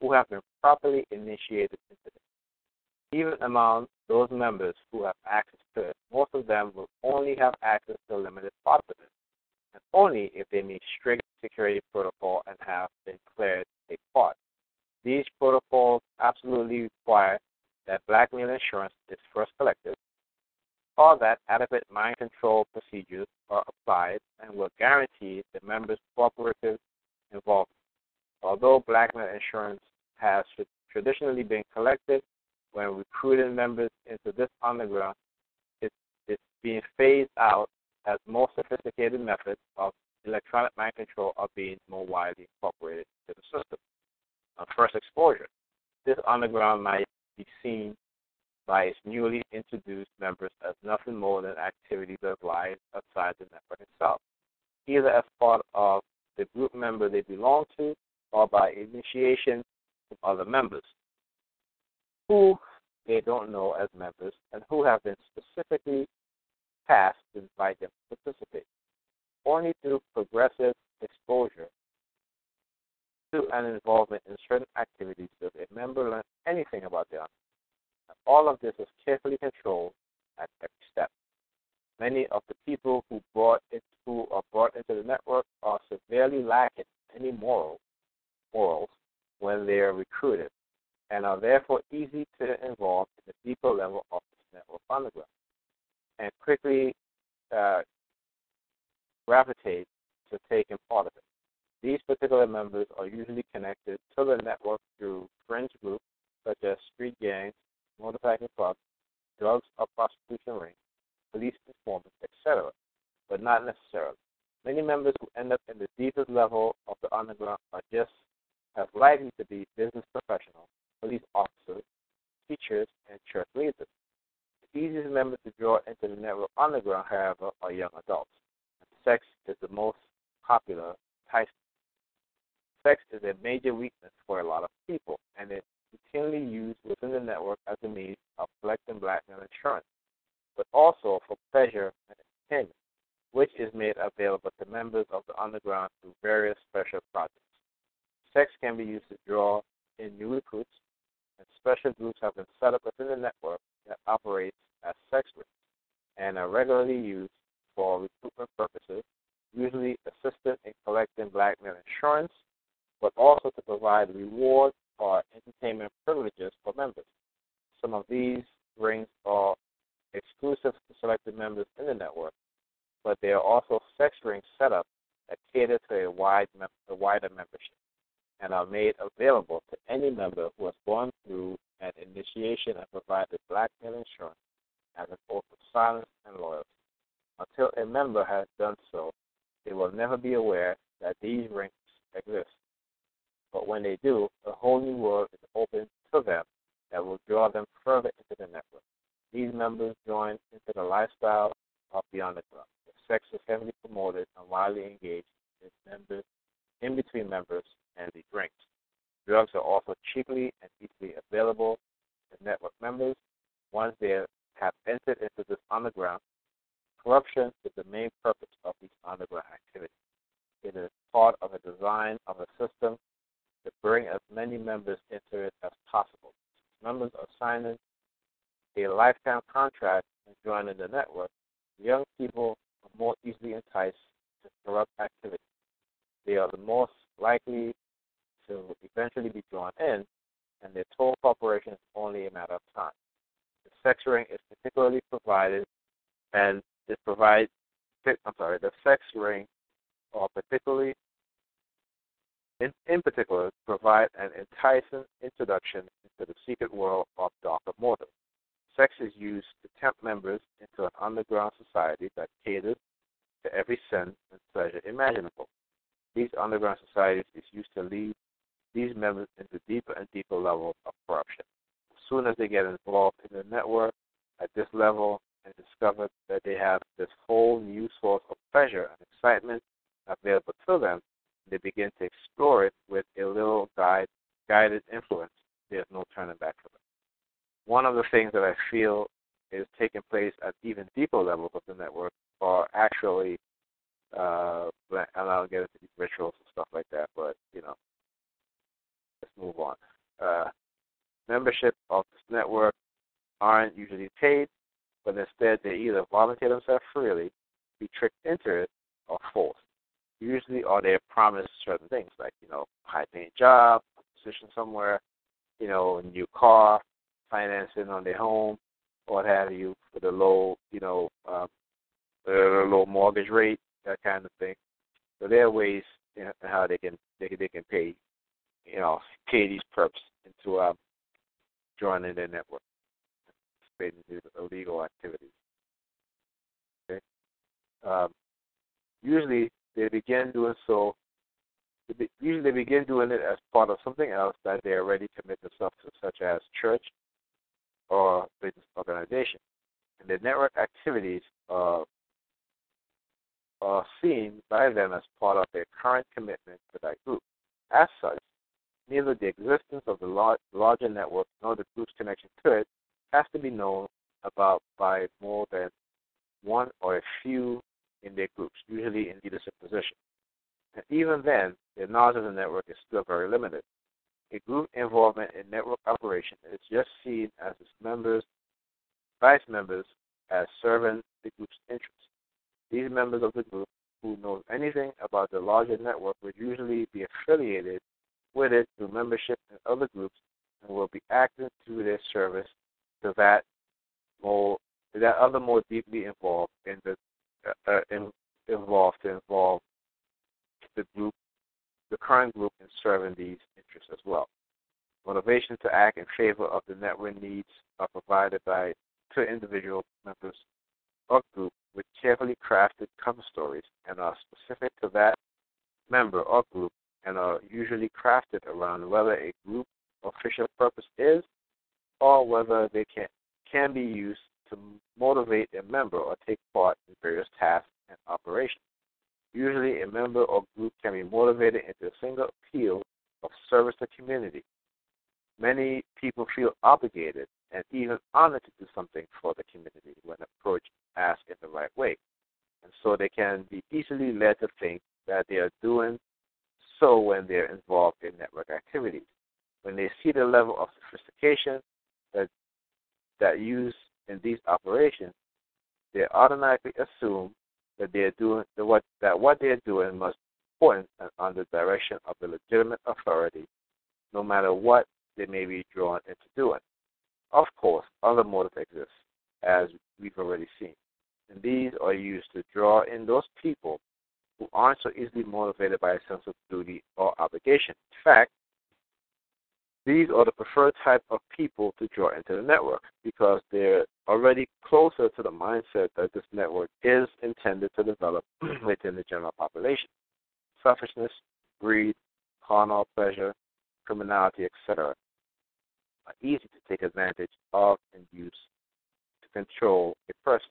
who have been properly initiated into it. Even among those members who have access to it, most of them will only have access to limited part of it, and only if they meet strict security protocol and have been cleared to take part. These protocols absolutely require that blackmail insurance is first collected, or that adequate mind control procedures are applied and will guarantee the members' cooperative involvement. Although blackmail insurance has traditionally been collected when recruiting members into this underground, it, it's being phased out as more sophisticated methods of electronic mind control are being more widely incorporated into the system. On first exposure, this underground might be seen by its newly introduced members as nothing more than activities of life outside the network itself, either as part of the group member they belong to or by initiation from other members who they don't know as members and who have been specifically tasked to invite them to participate. Only through progressive exposure to an involvement in certain activities does a member learn anything about the all of this is carefully controlled at every step. Many of the people who brought it, who are brought into the network are severely lacking any moral morals when they are recruited, and are therefore easy to involve in the deeper level of this network underground, and quickly uh, gravitate to taking part of it. These particular members are usually connected to the network through fringe groups such as street gangs, motorcycle clubs, drugs or prostitution rings, police informants, etc., but not necessarily. Many members who end up in the deepest level of the underground are just as likely to be business professionals, police officers, teachers, and church leaders. The easiest members to draw into the network underground, however, are young adults. Sex is the most popular type. Sex is a major weakness for a lot of people, and it routinely used within the network as a means of collecting blackmail insurance, but also for pleasure and entertainment, which is made available to members of the underground through various special projects. Sex can be used to draw in new recruits, and special groups have been set up within the network that operates as sex rings and are regularly used for recruitment purposes, usually assisting in collecting blackmail insurance, but also to provide rewards or entertainment privileges for members. Some of these rings are exclusive to selected members in the network, but there are also sex rings set up that cater to a wide a wider membership and are made available to any member who has gone through an initiation and provided blackmail insurance as an oath of silence and loyalty. Until a member has done so, they will never be aware that these rings exist. But when they do, a whole new world is open to them that will draw them further into the network. These members join into the lifestyle of the underground. The sex is heavily promoted and widely engaged in members in between members and the drinks. Drugs are also cheaply and easily available to network members. Once they have entered into this underground, corruption is the main purpose of these underground activities. It is part of a design of a system to bring as many members into it as possible. Members are signing a lifetime contract and joining the network. Young people are more easily enticed to corrupt activity. They are the most likely to eventually be drawn in, and their total cooperation is only a matter of time. The sex ring is particularly provided and is provide I'm sorry, the sex ring are particularly in, in particular provide an enticing introduction into the secret world of darker mortals. Sex is used to tempt members into an underground society that caters to every sin and pleasure imaginable. These underground societies is used to lead these members into deeper and deeper levels of corruption. As soon as they get involved in the network at this level and discover that they have this whole new source of pleasure and excitement available to them, they begin to explore it with a little guide, guided influence. There's no turning back from it. One of the things that I feel is taking place at even deeper levels of the network are actually, uh, and I'll get into rituals and stuff like that, but, you know, let's move on. Uh, membership of this network aren't usually paid, but instead they either volunteer themselves freely, be tricked into it, or forced. Usually, or they're promised certain things like you know high paying job, position somewhere, you know, a new car, financing on their home, or what have you, for the low, you know, um, the low mortgage rate, that kind of thing. So there are ways you know, how they can they can, they can pay, you know, pay these perps into um, joining their network participating in illegal activities. Okay. Um, usually, they begin doing so. Usually, they begin doing it as part of something else that they already commit themselves to, such as church or business organization. And the network activities uh, are seen by them as part of their current commitment to that group. As such, neither the existence of the larger network nor the group's connection to it has to be known about by more than one or a few in their groups, usually in leadership positions. And even then, the knowledge of the network is still very limited. A group involvement in network operation is just seen as its members, vice members, as serving the group's interests. These members of the group who know anything about the larger network would usually be affiliated with it through membership in other groups and will be acting through their service to that more to that other more deeply involved in the uh, uh, in, involved to involve the group, the current group in serving these interests as well. Motivation to act in favor of the network needs are provided by two individual members of group with carefully crafted cover stories and are specific to that member or group and are usually crafted around whether a group official purpose is or whether they can, can be used to motivate a member or take part in various tasks and operations. Usually, a member or group can be motivated into a single appeal of service to community. Many people feel obligated and even honored to do something for the community when approached asked in the right way. And so they can be easily led to think that they are doing so when they're involved in network activities. When they see the level of sophistication that that use in these operations, they automatically assume that they're doing that what that what they're doing must point under direction of the legitimate authority, no matter what they may be drawn into doing. Of course, other motives exist. as we've already seen. And these are used to draw in those people who aren't so easily motivated by a sense of duty or obligation. In fact, these are the preferred type of people to draw into the network because they're already closer to the mindset that this network is intended to develop within the general population. Selfishness, greed, carnal pleasure, criminality, etc., are easy to take advantage of and use to control a person.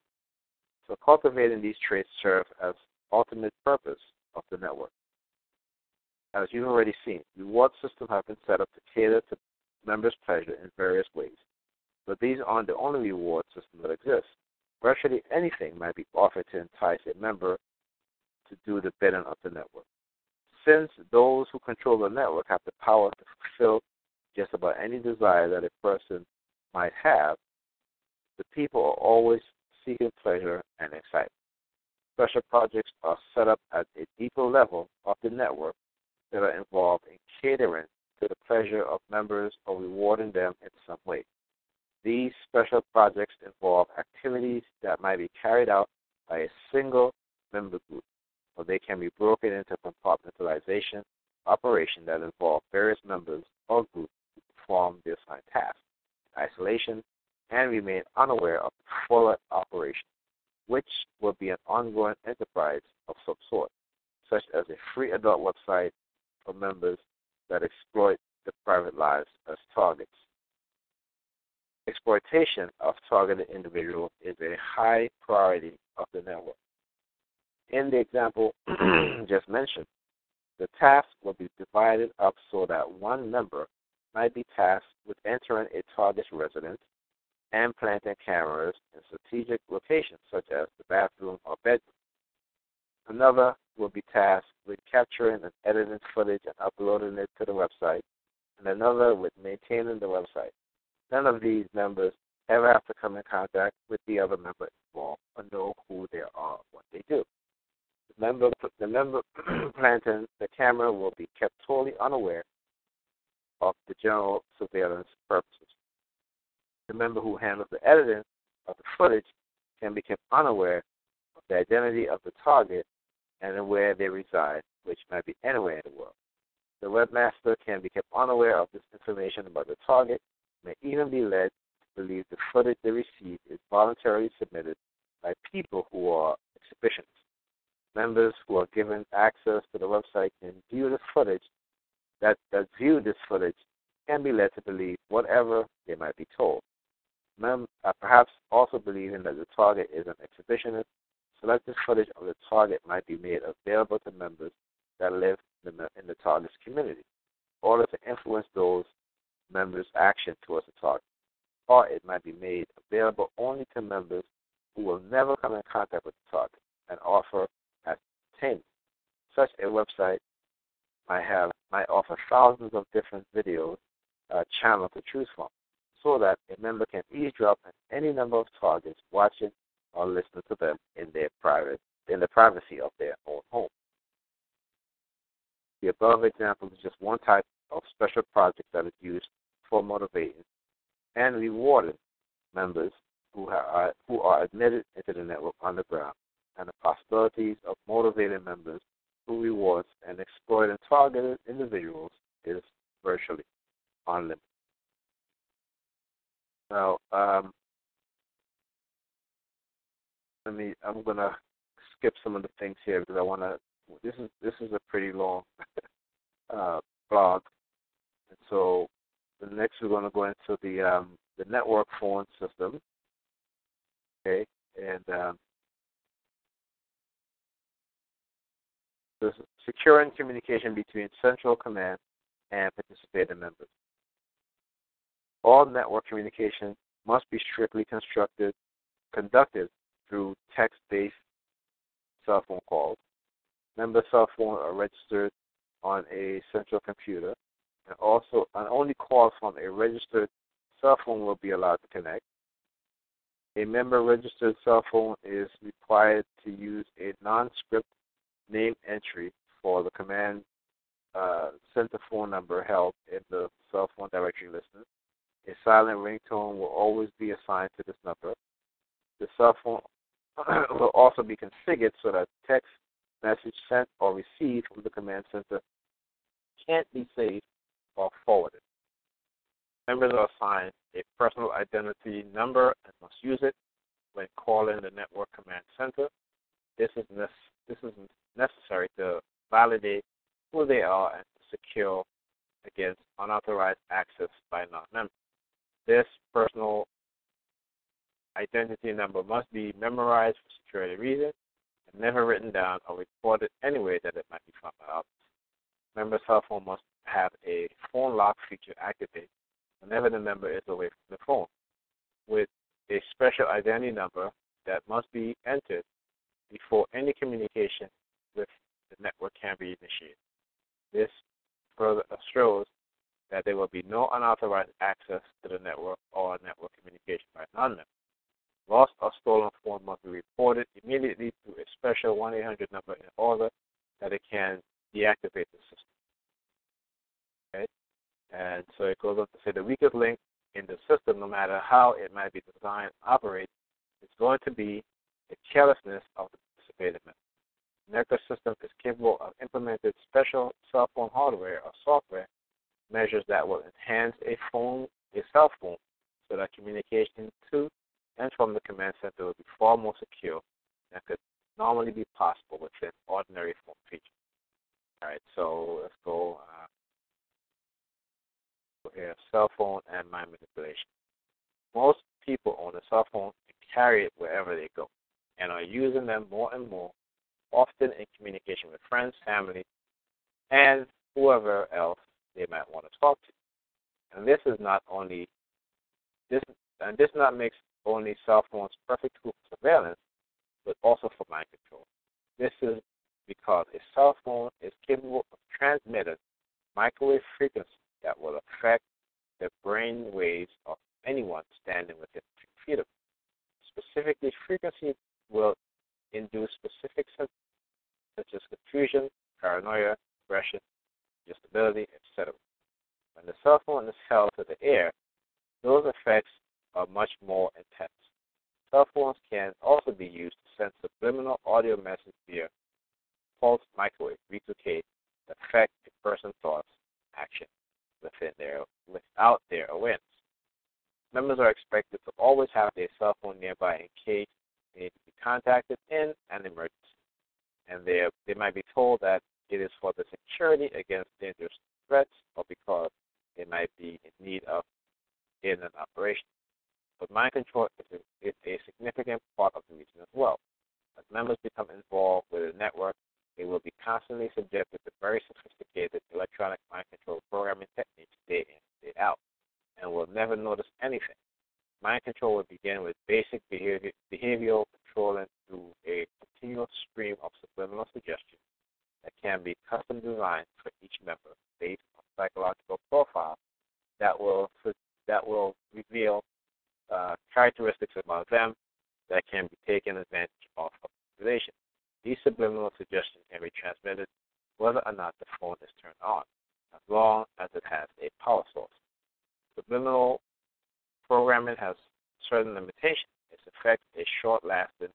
So cultivating these traits serve as ultimate purpose of the network. As you've already seen, reward systems have been set up to cater to members' pleasure in various ways. But these aren't the only reward systems that exist. Virtually anything might be offered to entice a member to do the bidding of the network. Since those who control the network have the power to fulfill just about any desire that a person might have, the people are always seeking pleasure and excitement. Special projects are set up at a deeper level of the network that are involved in catering to the pleasure of members or rewarding them in some way. These special projects involve activities that might be carried out by a single member group, or they can be broken into compartmentalization operations that involve various members or groups to perform the assigned task isolation and remain unaware of the fuller operation, which will be an ongoing enterprise of some sort, such as a free adult website members that exploit the private lives as targets. Exploitation of targeted individuals is a high priority of the network. In the example just mentioned, the task will be divided up so that one member might be tasked with entering a target's residence and planting cameras in strategic locations such as the bathroom or bedroom. Another will be tasked with capturing and editing footage and uploading it to the website, and another with maintaining the website. None of these members ever have to come in contact with the other member involved or know who they are, or what they do. The member, the member planting the camera will be kept totally unaware of the general surveillance purposes. The member who handles the editing of the footage can be kept unaware the identity of the target and where they reside, which might be anywhere in the world. The webmaster can be kept unaware of this information about the target, may even be led to believe the footage they receive is voluntarily submitted by people who are exhibitionists. Members who are given access to the website can view the footage that, that view this footage can be led to believe whatever they might be told. Mem- uh, perhaps also believing that the target is an exhibitionist Selected footage of the target might be made available to members that live in the, in the target's community, in order to influence those members' action towards the target. Or it might be made available only to members who will never come in contact with the target and offer as entertainment. Such a website might have might offer thousands of different videos uh, channels to choose from, so that a member can eavesdrop on any number of targets watching or listen to them in their private in the privacy of their own home. The above example is just one type of special project that is used for motivating and rewarding members who are, who are admitted into the network underground, and the possibilities of motivating members who rewards and exploiting targeted individuals is virtually unlimited. Now, um, let me. I'm gonna skip some of the things here because I want to. This is this is a pretty long uh, blog, and so the next we're to go into the um, the network phone system. Okay, and um, the securing communication between central command and participating members. All network communication must be strictly constructed, conducted through text-based cell phone calls. Member cell phones are registered on a central computer, and also and only calls from a registered cell phone will be allowed to connect. A member registered cell phone is required to use a non-script name entry for the command uh, center phone number held in the cell phone directory listener. A silent ringtone will always be assigned to this number. The cell phone will also be configured so that text message sent or received from the command center can't be saved or forwarded. Members are assigned a personal identity number and must use it when calling the network command center. This is, ne- this is necessary to validate who they are and to secure against unauthorized access by non-members. This personal identity number must be memorized for security reasons and never written down or recorded anywhere that it might be found out. Member's cell phone must have a phone lock feature activated whenever the member is away from the phone, with a special identity number that must be entered before any communication with the network can be initiated. This further assures that there will be no unauthorized access to the network or network communication by non-members. Lost or stolen phone must be reported immediately to a special 1 800 number in order that it can deactivate the system. Okay? And so it goes on to say the weakest link in the system, no matter how it might be designed and operate, is going to be the carelessness of the participating member. Network system is capable of implementing special cell phone hardware or software measures that will enhance a phone, a cell phone, so that communication to and from the command center would be far more secure than could normally be possible within ordinary phone features. All right, so let's go uh, here, cell phone and mind manipulation. Most people own a cell phone and carry it wherever they go, and are using them more and more, often in communication with friends, family, and whoever else they might want to talk to. And this is not only this, and this not makes only cell phones perfect tool for surveillance, but also for mind control. This is because a cell phone is capable of transmitting microwave frequencies that will affect the brain waves of anyone standing within three feet of it. Specifically, frequency will induce specific symptoms such as confusion, paranoia, aggression, instability, etc. When the cell phone is held to the air, those effects are much more intense. Cell phones can also be used to send subliminal audio messages via pulse microwave V2K that affect a person's thoughts, action within their without their awareness. Members are expected to always have their cell phone nearby in case they need to be contacted in an emergency. And they they might be told that it is for the security against dangerous threats or because they might be in need of in an operation. But mind control is a, is a significant part of the reason as well. As members become involved with the network, they will be constantly subjected to very sophisticated electronic mind control programming techniques day in, day out, and will never notice anything. Mind control will begin with basic behavior, behavioral controlling through a continuous stream of subliminal suggestions that can be custom designed for each member based on psychological profiles that will that will reveal uh, characteristics about them that can be taken advantage of for manipulation. These subliminal suggestions can be transmitted whether or not the phone is turned on, as long as it has a power source. Subliminal programming has certain limitations. Its effect is short lasting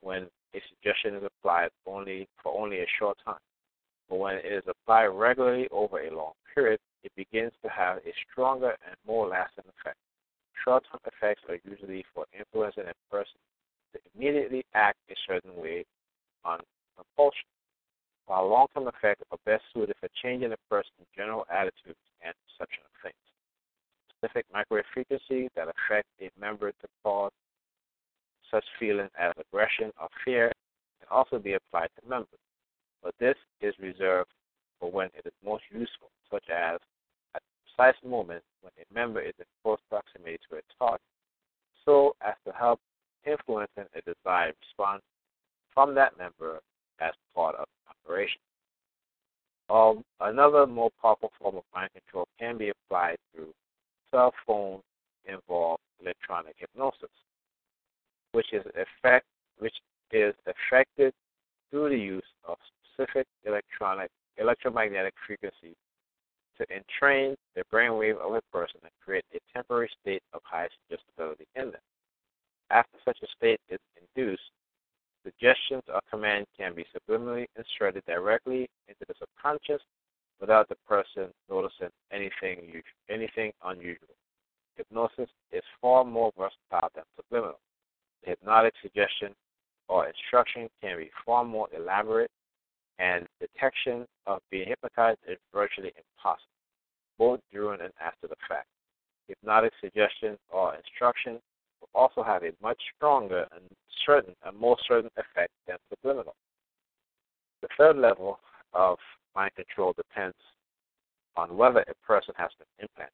when a suggestion is applied only for only a short time. But when it is applied regularly over a long period, it begins to have a stronger and more lasting effect. Short term effects are usually for influencing a person to immediately act a certain way on compulsion, while long term effects are best suited for changing a person's general attitudes and perception of things. Specific microwave frequencies that affect a member to cause such feelings as aggression or fear can also be applied to members, but this is reserved for when it is most useful, such as precise moment when a member is in close proximity to a target, so as to help influencing a desired response from that member as part of the operation. Um, another more powerful form of mind control can be applied through cell phone involved electronic hypnosis, which is effect which is effected through the use of specific electronic electromagnetic frequencies to entrain the brainwave of a person and create a temporary state of high suggestibility in them. After such a state is induced, suggestions or commands can be subliminally inserted directly into the subconscious without the person noticing anything anything unusual. Hypnosis is far more versatile than subliminal. The hypnotic suggestion or instruction can be far more elaborate, and detection of being hypnotized is virtually impossible, both during and after the fact. Hypnotic suggestion or instruction will also have a much stronger and certain, a more certain effect than subliminal. The third level of mind control depends on whether a person has been implanted.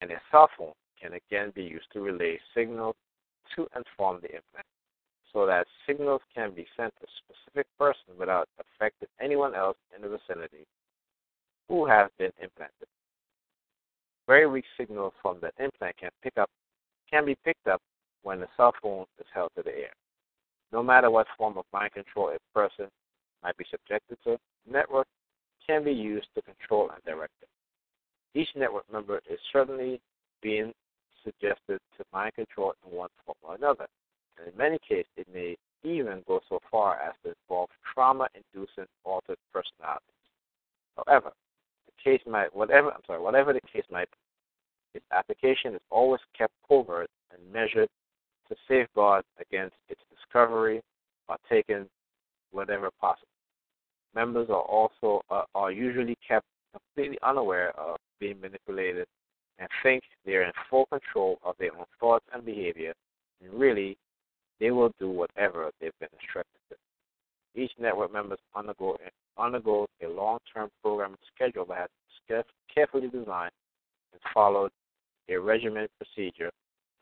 And a cell phone can again be used to relay signals to and from the implant so that signals can be sent to a specific person without affecting anyone else in the vicinity who has been implanted. Very weak signals from the implant can pick up can be picked up when the cell phone is held to the air. No matter what form of mind control a person might be subjected to, network can be used to control and direct them. Each network member is certainly being suggested to mind control in one form or another. And in many cases, it may even go so far as to involve trauma-inducing altered personalities. However, case might, whatever I'm sorry, whatever the case might be, its application is always kept covert and measured to safeguard against its discovery or taken whatever possible. Members are also uh, are usually kept completely unaware of being manipulated and think they are in full control of their own thoughts and behavior, and really, they will do whatever they've been instructed to. Each network member undergo, undergoes a long-term programming schedule that has carefully designed and followed a regimented procedure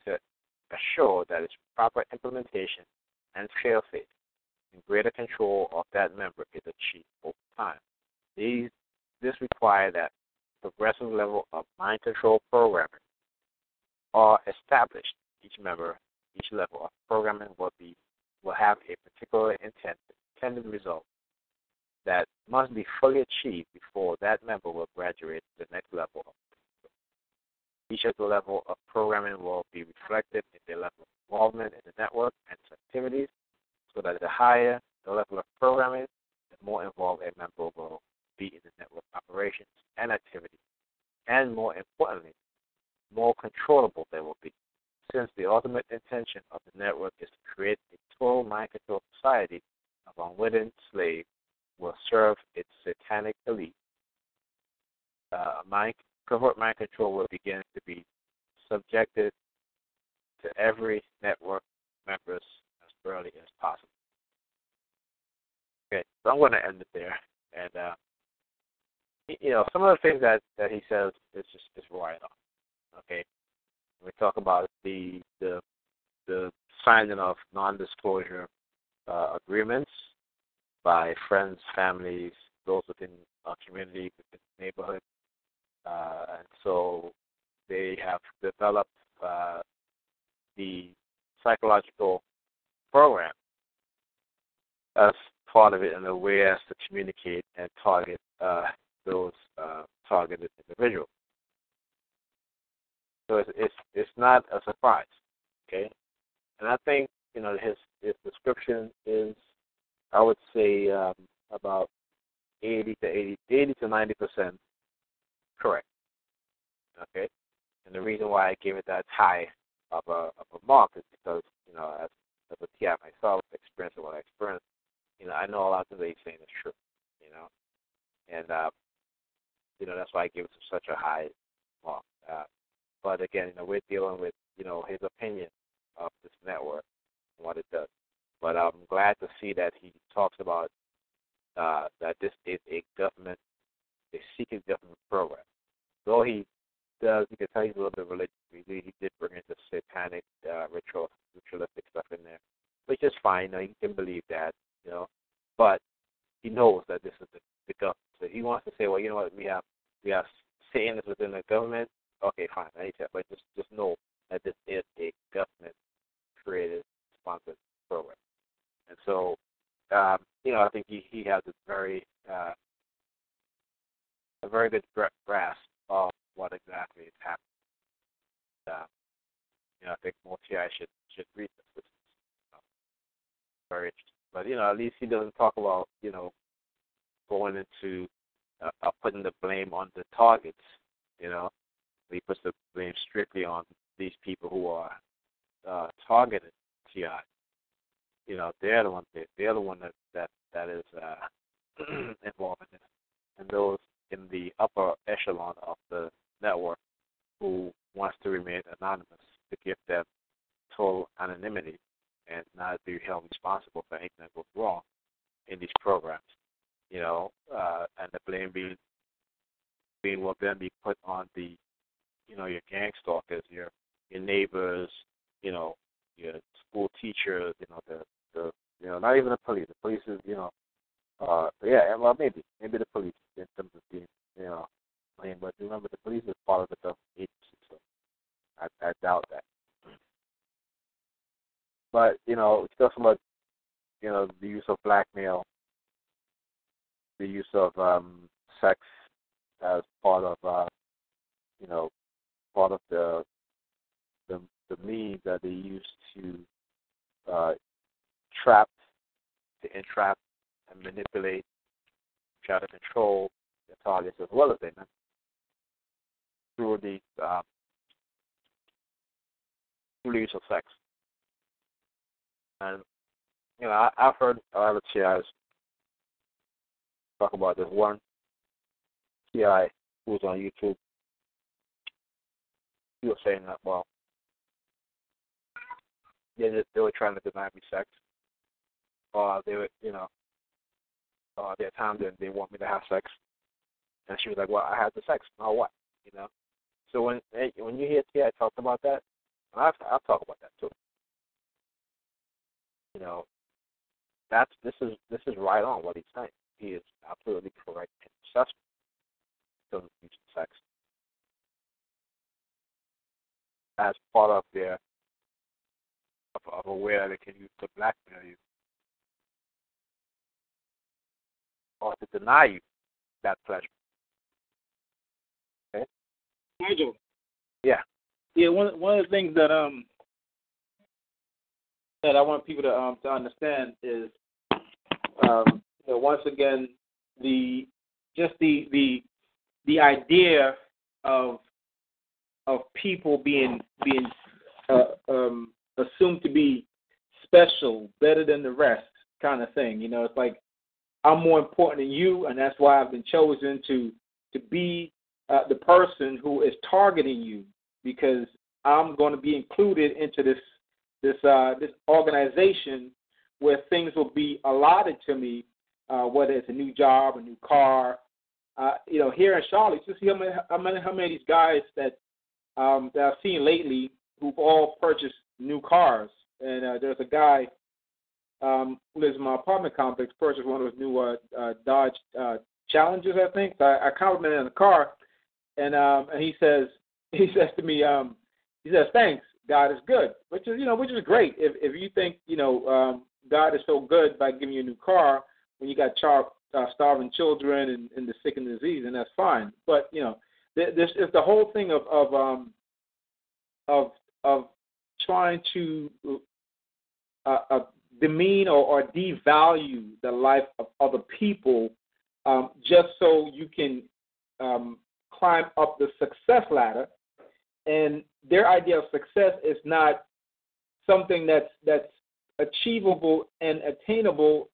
to assure that its proper implementation and fail-safe and greater control of that member is achieved over time. These, this requires that progressive level of mind control programming are established. Each member, each level of programming will be will have a particular intent, intended result that must be fully achieved before that member will graduate to the next level of each of the level of programming will be reflected in their level of involvement in the network and its activities, so that the higher the level of programming, the more involved a member will be in the network operations and activities, and more importantly, more controllable they will be, since the ultimate intention of the network is to create a total mind control society of unwitting slaves will serve its satanic elite. Uh, mind, covert mind control will begin to be subjected to every network members as early as possible. Okay, so I'm going to end it there. And uh, you know, some of the things that that he says is just is right on. Okay, we talk about the the the signing of non-disclosure uh, agreements by friends, families, those within our community, within the neighborhood, uh, and so they have developed uh, the psychological program as part of it in a way as to communicate and target uh, those uh, targeted individuals. So it's, it's it's not a surprise, okay? And I think you know his his description is, I would say, um, about eighty to 80, 80 to ninety percent correct. Okay, and the reason why I gave it that high of a of a mark is because you know as as a TI myself, experience what I experienced, you know I know a lot of what he's saying is true, you know, and uh, you know, that's why I give it such a high mark. Uh, but again, you know, we're dealing with, you know, his opinion of this network and what it does. But I'm glad to see that he talks about uh, that this is a government, a secret government program. Though he does, you can tell he's a little bit religious. He, did bring in the satanic, uh, ritual, ritualistic stuff in there, which is fine. You know, you can believe that, you know. But he knows that this is the, the government. So he wants to say, well, you know what, we have we have Satanists within the government. Okay, fine, I need to, but just just know that this is a government created sponsored program. And so, um, you know, I think he he has a very uh, a very good grasp of what exactly is happening. Uh, you know, I think more TI should should read this. It's, you know, very interesting. But you know, at least he doesn't talk about you know going into uh, uh, putting the blame on the targets. You know, he puts the blame strictly on these people who are uh, targeted TI. You know, they're the one. They're the one that that that is uh, involved in it, and those in the upper echelon of the network who wants to remain anonymous to give them total anonymity and not be held responsible for anything that goes wrong in these programs. You know, uh, and the blame being being will then be put on the, you know, your gang stalkers, your your neighbors, you know, your school teachers, you know, the the you know, not even the police. The police is, you know, uh, yeah, well, maybe, maybe the police in terms of being, you know, blame. But remember, the police is part of the government agency, so I, I doubt that. But you know, stuff about you know the use of blackmail, the use of um, sex as part of uh, you know part of the the means that they use to uh, trap, to entrap and manipulate, try to control the targets as well as they through the um, through the use of sex. And you know, I, I've heard a lot of TIs talk about this one TI who was on YouTube. He was saying that well, they they were trying to deny me sex, or they were you know, uh, there are times that they want me to have sex, and she was like, well, I had the sex, now what, you know. So when when you hear Ti talk about that, I've I'll talk about that too. You know, that's this is this is right on what he's saying. He is absolutely correct and successful. Doesn't use sex as part of their of, a way that they can use to blackmail you or to deny you that pleasure. Okay? Nigel. Yeah. Yeah, one one of the things that um that I want people to um to understand is um you know once again the just the the the idea of of people being being uh, um assumed to be special, better than the rest kind of thing. You know, it's like I'm more important than you and that's why I've been chosen to to be uh, the person who is targeting you because I'm going to be included into this this uh, this organization where things will be allotted to me, uh, whether it's a new job, a new car. Uh, you know, here in Charlotte, you see how many, how many how many of these guys that um, that I've seen lately who've all purchased new cars. And uh, there's a guy um, who lives in my apartment complex purchased one of those new uh, uh, Dodge uh, Challengers, I think. So I, I complimented on the car, and um, and he says he says to me, um, he says, "Thanks, God is good," which is you know which is great. If if you think you know um, God is so good by giving you a new car when you got char- uh, starving children and, and the sick and disease, and that's fine. But you know this is the whole thing of of um, of of trying to uh, uh, demean or, or devalue the life of other people um, just so you can um, climb up the success ladder. And their idea of success is not something that's that's achievable and attainable,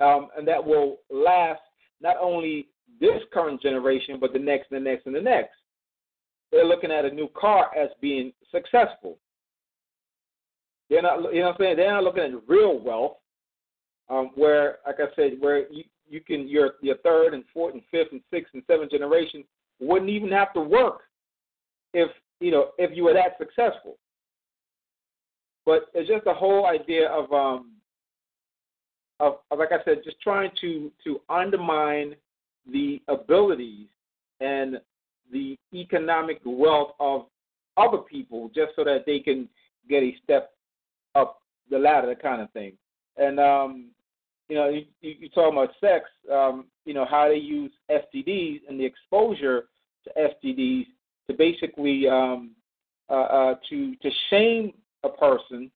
um, and that will last not only this current generation, but the next, and the next, and the next. They're looking at a new car as being successful. They're not, you know, what I'm saying they're not looking at real wealth, um, where, like I said, where you you can your your third and fourth and fifth and sixth and seventh generation wouldn't even have to work if you know if you were that successful. But it's just the whole idea of um of, of like I said, just trying to to undermine the abilities and the economic wealth of other people just so that they can get a step up the ladder, kind of thing. And um, you know, you, you talk about sex, um, you know, how they use STDs and the exposure to STDs to basically um, uh, uh, to to shame a person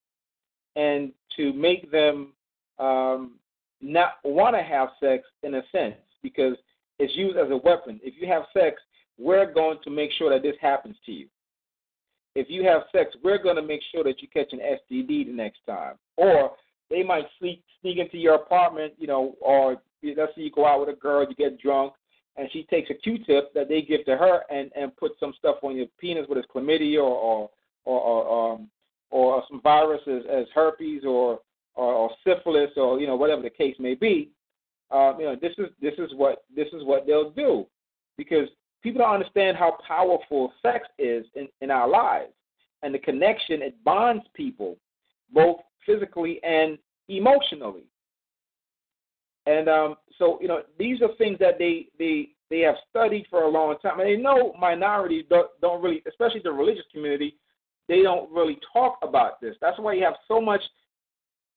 and to make them um, not want to have sex in a sense because it's used as a weapon. If you have sex, we're going to make sure that this happens to you. If you have sex, we're going to make sure that you catch an STD the next time. Or they might sneak sneak into your apartment, you know, or let's say you go out with a girl, you get drunk, and she takes a Q-tip that they give to her and and put some stuff on your penis, whether it's chlamydia or or or, or um or some virus as, as herpes or, or or syphilis or you know whatever the case may be. Um, you know this is this is what this is what they'll do because people don't understand how powerful sex is in, in our lives and the connection it bonds people both physically and emotionally. And um, so, you know, these are things that they they they have studied for a long time, and they know minorities don't, don't really, especially the religious community, they don't really talk about this. That's why you have so much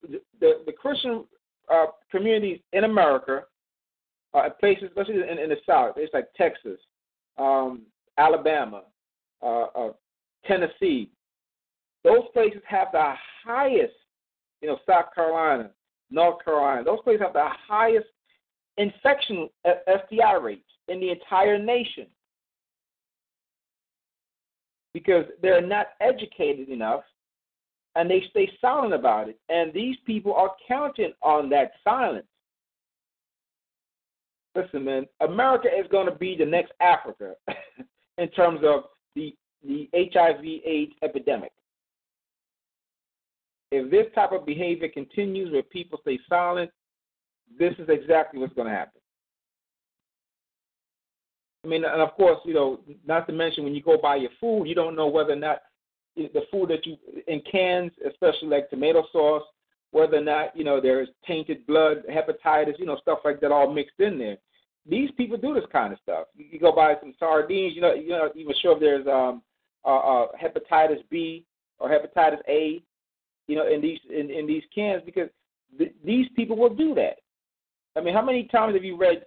the the, Christian uh, communities in America, uh, places, especially in, in the South, it's like Texas, um, Alabama, uh, uh, Tennessee. Those places have the highest, you know, South Carolina, North Carolina. Those places have the highest infection STI rates in the entire nation because they're not educated enough and they stay silent about it. And these people are counting on that silence. Listen, man, America is going to be the next Africa in terms of the the HIV/AIDS epidemic. If this type of behavior continues, where people stay silent, this is exactly what's going to happen. I mean, and of course, you know, not to mention when you go buy your food, you don't know whether or not the food that you in cans, especially like tomato sauce, whether or not you know there's tainted blood, hepatitis, you know, stuff like that all mixed in there. These people do this kind of stuff. You, you go buy some sardines, you know, you're not even sure if there's um, uh, uh, hepatitis B or hepatitis A, you know, in these in, in these cans because th- these people will do that. I mean, how many times have you read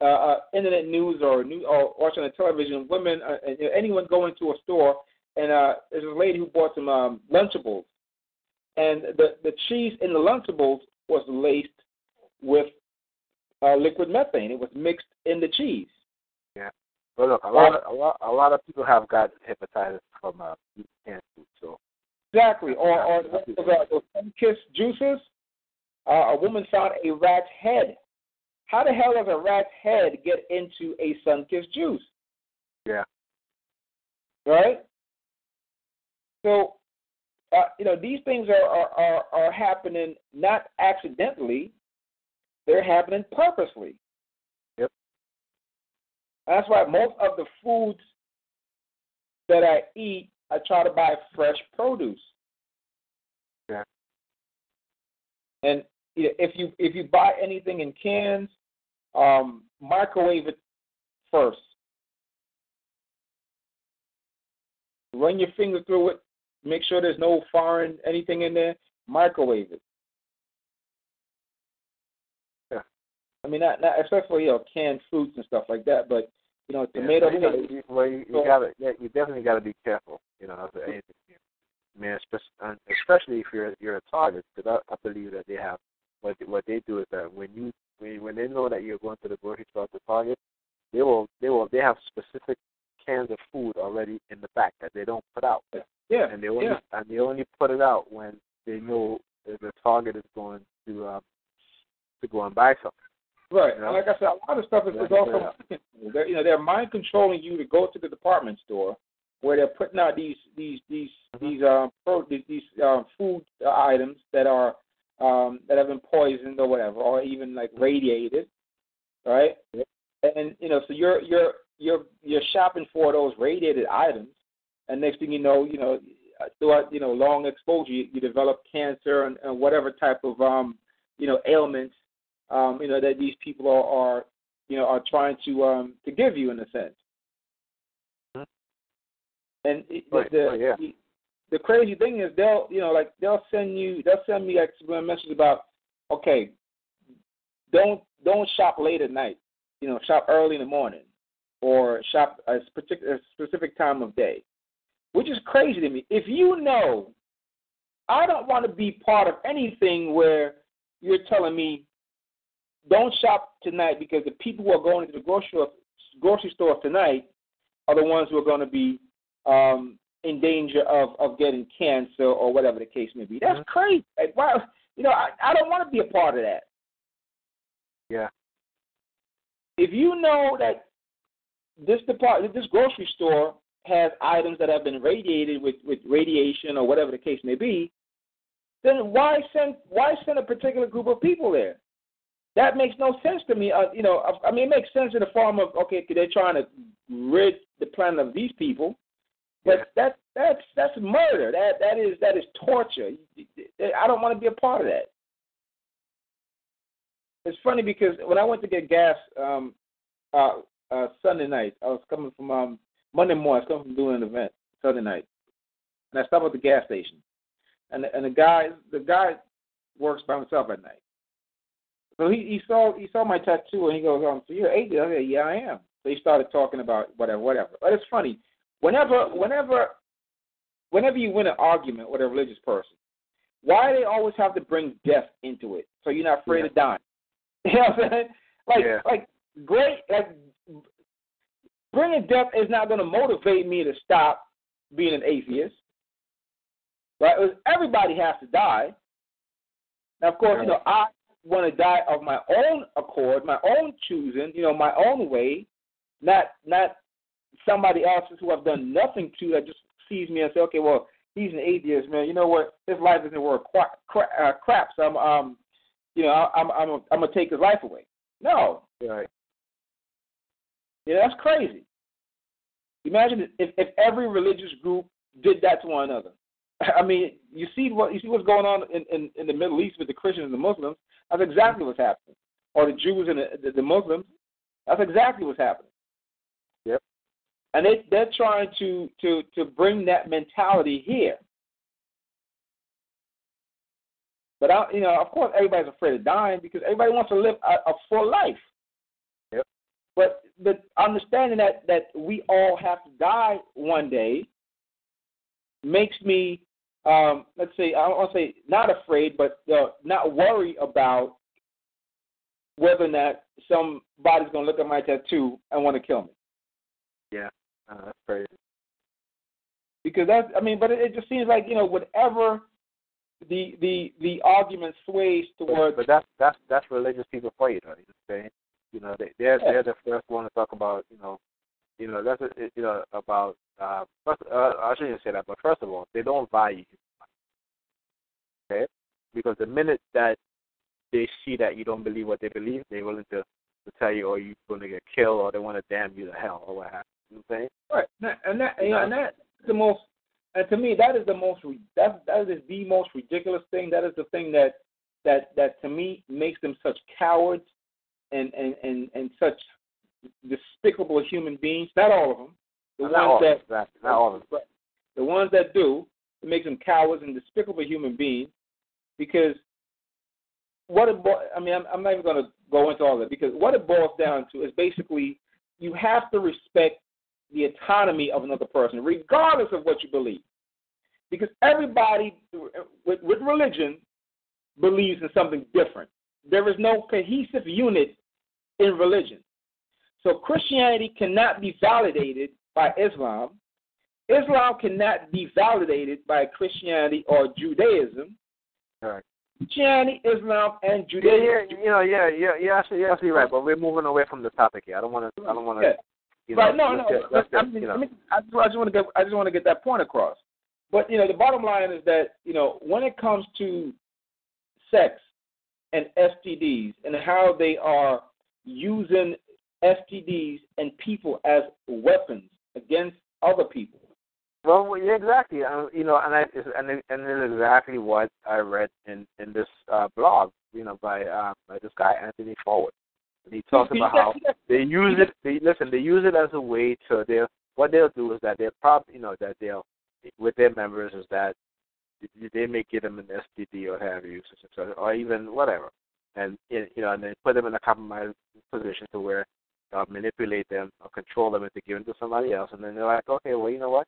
uh, uh, internet news or new or watching on television? Women, uh, anyone go into a store and uh, there's a lady who bought some um, Lunchables, and the the cheese in the Lunchables was laced with uh, liquid methane. It was mixed in the cheese. Yeah. Well, look, a lot of a lot, a lot of people have got hepatitis from uh, canned food. So exactly, or or those kiss juices. Uh, a woman found a rat's head. How the hell does a rat's head get into a Sunkist juice? Yeah. Right. So, uh, you know, these things are, are, are, are happening not accidentally, they're happening purposely. Yep. That's why most of the foods that I eat, I try to buy fresh produce. Yeah. And if you if you buy anything in cans, um, microwave it first. Run your finger through it, Make sure there's no foreign anything in there. Microwave it. I mean, not, not especially you know canned fruits and stuff like that, but you know tomato. Yeah, you, know, you, well, you, you gotta, yeah, you definitely got to be careful. You know, of anything. I mean, especially if you're you're a target, because I, I believe that they have what what they do is that when you when when they know that you're going to the grocery store to Target, they will they will they have specific cans of food already in the back that they don't put out. Yeah. And they only yeah. and they only put it out when they know the target is going to um, to go and buy something. Right. You know? Like I said, a lot of stuff is, is also they're, you know they're mind controlling you to go to the department store where they're putting out these these these mm-hmm. these um pro, these, these um, food items that are um that have been poisoned or whatever or even like radiated, right? Yep. And you know so you're you're you're you're shopping for those radiated items and next thing you know, you know, throughout you know long exposure, you, you develop cancer and, and whatever type of um, you know ailments um, you know that these people are, are you know are trying to um, to give you in a sense. Mm-hmm. And right. the, oh, yeah. the the crazy thing is they'll you know like they'll send you they'll send me like a message about okay don't don't shop late at night you know shop early in the morning or shop a a specific time of day which is crazy to me. If you know, I don't want to be part of anything where you're telling me don't shop tonight because the people who are going to the grocery store, grocery store tonight are the ones who are going to be um, in danger of, of getting cancer or whatever the case may be. That's Mhm. crazy. Like, why? You know, I, I don't want to be a part of that. Yeah. If you know that this department, this grocery store has items that have been radiated with, with radiation or whatever the case may be, then why send why send a particular group of people there? That makes no sense to me. Uh, you know, I, I mean, it makes sense in the form of okay, they're trying to rid the planet of these people, but Yeah. that that's that's murder. That that is that is torture. I don't want to be a part of that. It's funny because when I went to get gas um, uh, uh, Sunday night, I was coming from um, Monday morning. I was coming from doing an event Sunday night, and I stopped at the gas station, and and the guy the guy works by himself at night. So he, he saw he saw my tattoo and he goes, um, so you're atheist? I said, yeah, I am. So he started talking about whatever, whatever. But it's funny. Whenever, whenever, whenever you win an argument with a religious person, why do they always have to bring death into it? So you're not afraid Yeah. of dying. You know what I'm saying? Like, Yeah. like great, like bringing death is not going to motivate me to stop being an atheist. Right? Everybody has to die. Now, of course, you know, I want to die of my own accord, my own choosing, you know, my own way, not not somebody else's who I've done nothing to that just sees me and say, okay, well, he's an atheist, man. You know what? His life isn't worth crap, crap, uh, crap so I'm, um, you know, I'm, I'm, I'm gonna take his life away. No, Right. yeah, that's crazy. Imagine if, if every religious group did that to one another. I mean, you see what you see what's going on in, in, in the Middle East with the Christians and the Muslims. That's exactly what's happening. Or the Jews and the, the, the Muslims. That's exactly what's happening. Yep. And they they're trying to to to bring that mentality here. But I, you know, of course, everybody's afraid of dying because everybody wants to live a, a full life. Yep. But but understanding that that we all have to die one day makes me, um, let's say, I don't want to say not afraid, but uh, not worry about whether or not somebody's going to look at my tattoo and want to kill me. Yeah. Uh, that's crazy. Because that's, I mean, but it, it just seems like you know, whatever the the the argument sways towards. But that's that's that's religious people for you, though. You know what I'm saying? You know, they they're Yeah. they're the first one to talk about you know, you know that's you know about uh, first, uh I shouldn't say that, but first of all, they don't value you. Okay, because the minute that they see that you don't believe what they believe, they're willing to to tell you, or you're going to get killed, or they want to damn you to hell, or what have you. You know what I'm saying? Right, and that you know, and that's the most. And to me, that is the most. That that is the most ridiculous thing. That is the thing that that that to me makes them such cowards and and and and such despicable human beings. Not all of them. The not ones all, that exactly, not all of them. The ones that do, it makes them cowards and despicable human beings because what it bo- I mean, I'm, I'm not even going to go into all that because what it boils down to is basically you have to respect the autonomy of another person, regardless of what you believe. Because everybody with, with religion believes in something different. There is no cohesive unit in religion. So Christianity cannot be validated by Islam. Islam cannot be validated by Christianity or Judaism. Right. Christianity, Islam, and Judaism. yeah, you know, yeah, yeah, yeah, actually, you're right. But we're moving away from the topic here. I don't want to, I don't want to, Yeah. you know, right? No, no. let's just- but let's I, mean, you know. I, mean, I just, I just want to get, I just want to get that point across. But you know, the bottom line is that you know, when it comes to sex and STDs and how they are using STDs and people as weapons against other people. Well, yeah, exactly. Uh, you know, and I it's- and it, and it is exactly what I read in in this uh, blog, you know, by uh, by this guy Anthony Forward. And he talks about how they use it. They listen. They use it as a way to their. What they'll do is that they'll probably, you know, that they'll with their members is that they may give them an STD or have you, or even whatever, and you know, and they put them in a compromised position to where uh, manipulate them or control them into giving to somebody else, and then they're like, okay, well, you know what?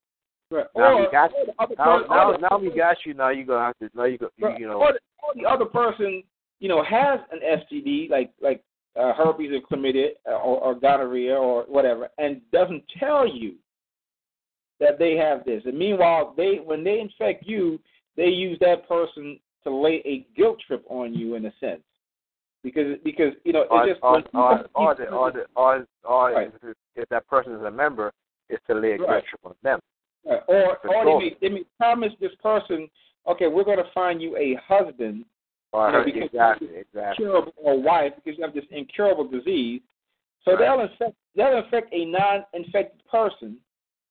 Right. Now or, we got other now, person, now, or now we got you. Now you gonna have to. Now you go. You, Right. you know. or, the, or the other person, you know, has an STD like like uh, herpes or chlamydia or, or gonorrhea or whatever, and doesn't tell you that they have this. And meanwhile, they when they infect you, they use that person to lay a guilt trip on you in a sense, because because you know it just or, when or, the, or, the, or, or Right. if, that person is a member, it's to lay a Right. trip on them. Right. Or or they may, they may promise this person, okay, we're going to find you a husband, Or You know, because- exactly, exactly. curable or wife, because you have this incurable disease. So Right. they'll infect they'll infect a non-infected person.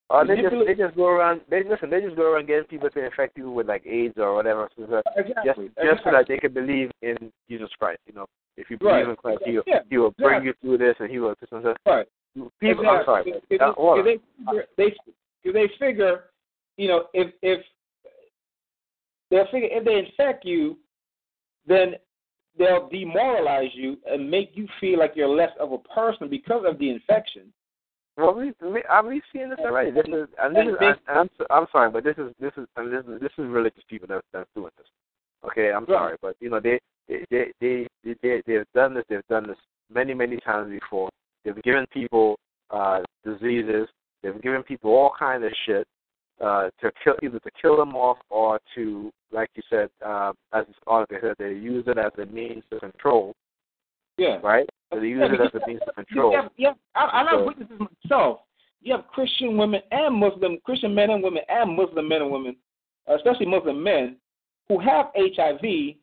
Or they just they just go around. They listen. They just go around getting people to infect you with like AIDS or whatever, so just Exactly. just so that they can believe in Jesus Christ. You know, if you believe Right. in Christ, He will, Yeah, He will bring exactly. you through this, and He will. This and that. Right. People, I'm sorry. Uh, they, figure, they, they figure, you know, if if they'll figure if they infect you, then they'll demoralize you and make you feel like you're less of a person because of the infection. Well, we, we, I we've seen this already. This is, and this is, and I'm, I'm sorry, but this is, this is, and this is, this is religious people that that's doing this. Okay, I'm Right. sorry, but you know they, they, they, they, they, they, they've done this. They've done this many, many times before. They've given people uh diseases. They've given people all kind of shit uh to kill, either to kill them off or to, like you said, uh, as this article said, they use it as a means to control. Yeah. Right? So they use Yeah, it as a means to control. Yeah, yeah. I, and So- witnessed this myself. You have Christian women and Muslim, Christian men and women and Muslim men and women, especially Muslim men, who have HIV,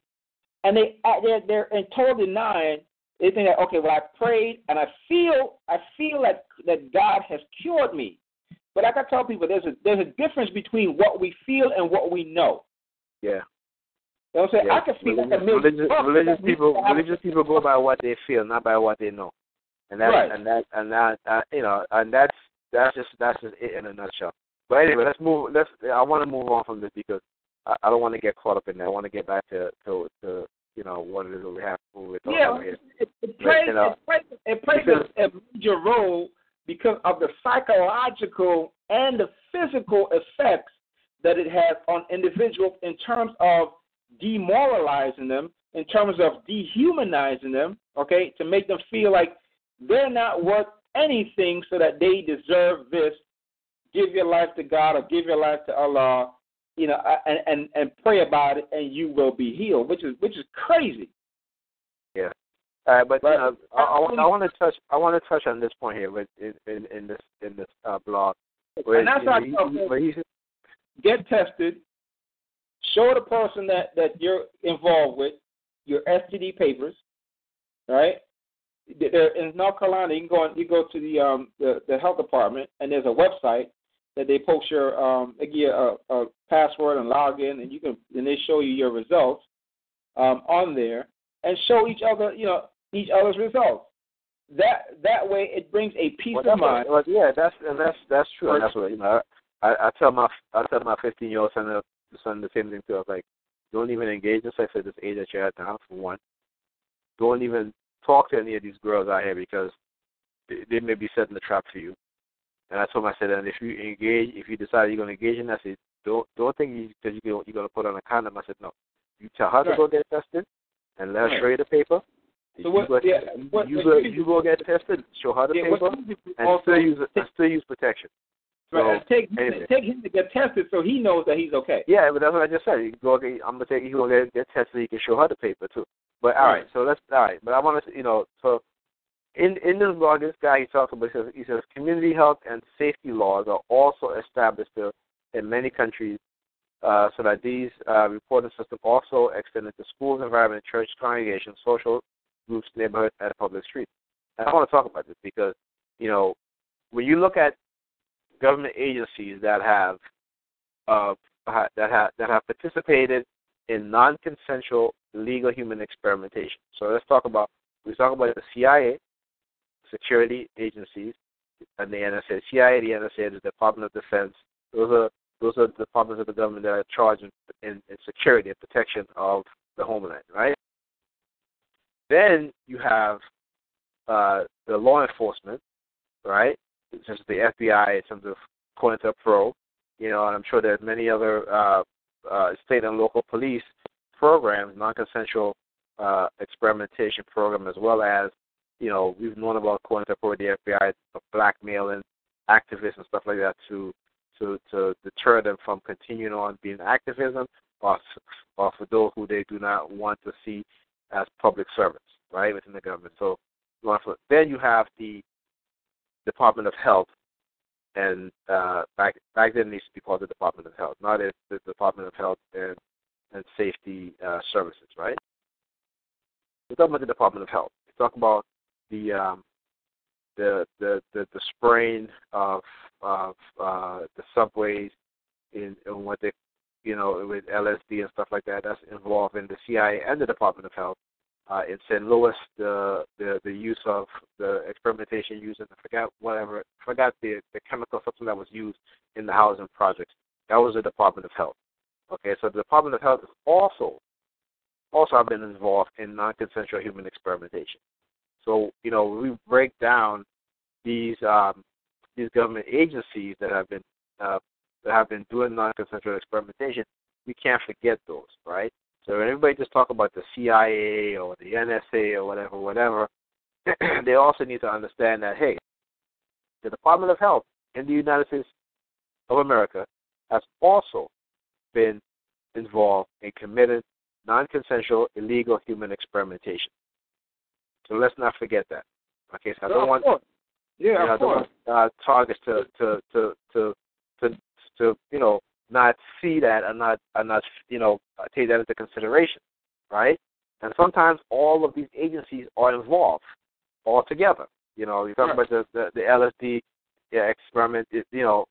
and they uh, they're they're in total denial. They think that okay, well I prayed and I feel I feel that that God has cured me. But like I tell people, there's a there's a difference between what we feel and what we know. Yeah. You know what I'm saying? Yeah. I can feel religious, like a million religious, religious people religious people go by what they feel, not by what they know. And that Right. and that and that uh, you know, and that's that's just that's just it in a nutshell. But anyway, let's move let's I wanna move on from this because I, I don't want to get caught up in that. I want to get back to to, to you know what it is that we have we're talking Yeah, about here. it, it plays, you know, it plays, it plays because- a major role because of the psychological and the physical effects that it has on individuals in terms of demoralizing them, in terms of dehumanizing them, okay, to make them feel like they're not worth anything so that they deserve this. Give your life to God or give your life to Allah, you know, and, and, and pray about it and you will be healed, which is which is crazy. Yeah. All right, but Right. you know, I, I, I want to touch I want to touch on this point here with in, in, in this in this uh, blog. Where, And that's I he- tell he- folks- he, get tested, show the person that, that you're involved with your STD papers, right? There, in North Carolina, you can go on, you go to the um the, the health department and there's a website that they post your um they give you a, a password and log in and you can and they show you your results um on there and show each other you know each other's results. That that way it brings a peace well, of what- mind. well, yeah, that's and that's that's true. And that's what you know. I, I tell my I tell my 15 year old son uh, son the same thing too. I was like, don't even engage in sex at this age that you're at now. For one, don't even talk to any of these girls out here because they, they may be setting the trap for you. And I told him, I said, and if you engage, if you decide you're going to engage in that, I said, don't don't think you because you you're going to put on a condom. I said, no. You tell her to go get tested, and let her Right. show you the paper. So you what- go, yeah, you, what- you go, you- you go get tested, show her the Yeah, paper, you and also- still use and still use protection. So Right, and take anyway. take him to get tested so he knows that he's okay. yeah, but that's what I just said. You go get, I'm gonna take you go get get tested. You can show her the paper too. But all right, Right. so let's all right. But I want to you know so in in this blog, this guy he talks about he says he says community health and safety laws are also established in many countries. Uh, so that these uh, reporting systems also extended to schools, environment, church congregations, social groups, neighborhoods, and public streets. And I want to talk about this because, you know, when you look at government agencies that have uh, that have that have participated in non-consensual legal human experimentation. So let's talk about we talk about the CIA, security agencies, and the NSA. CIA, the NSA, the Department of Defense. Those are those are the departments of the government that are charged in, in, in security and protection of the homeland, right? Then you have uh, the law enforcement, right? As the FBI in terms of COINTELPRO, you know, and I'm sure there's many other uh, uh, state and local police programs, non-consensual uh, experimentation program, as well as, you know, we've known about according to the FBI, blackmailing activists and stuff like that to to to deter them from continuing on being activism, or, or for those who they do not want to see as public servants, right, within the government. So then you have the Department of Health, and uh, back back then it used to be called the Department of Health. Now it's the Department of Health and and Safety uh, Services, right? We talk about the Department of Health. We talk about the um, the the the, the spraying of of uh, the subways in, in what they you know with LSD and stuff like that. That's involved in the CIA and the Department of Health. Uh, in St. Louis, the, the the use of the experimentation using I forgot whatever forgot the the chemical substance that was used in the housing projects. That was the Department of Health. Okay, so the Department of Health is also also have been involved in non-consensual human experimentation. So you know we break down these um, these government agencies that have been uh, that have been doing non-consensual experimentation. We can't forget those, right? So when everybody just talk about the CIA or the NSA or whatever, whatever, they also need to understand that hey, the Department of Health in the United States of America has also been involved in committed non-consensual illegal human experimentation. So let's not forget that. Okay, so I don't want yeah, you know, of course. uh, targets to to to to to to you know not see that and not and not you know take that into consideration, right? And sometimes all of these agencies are involved all together. You know, you talk Right. about the the, the LSD yeah, experiment. It, you know,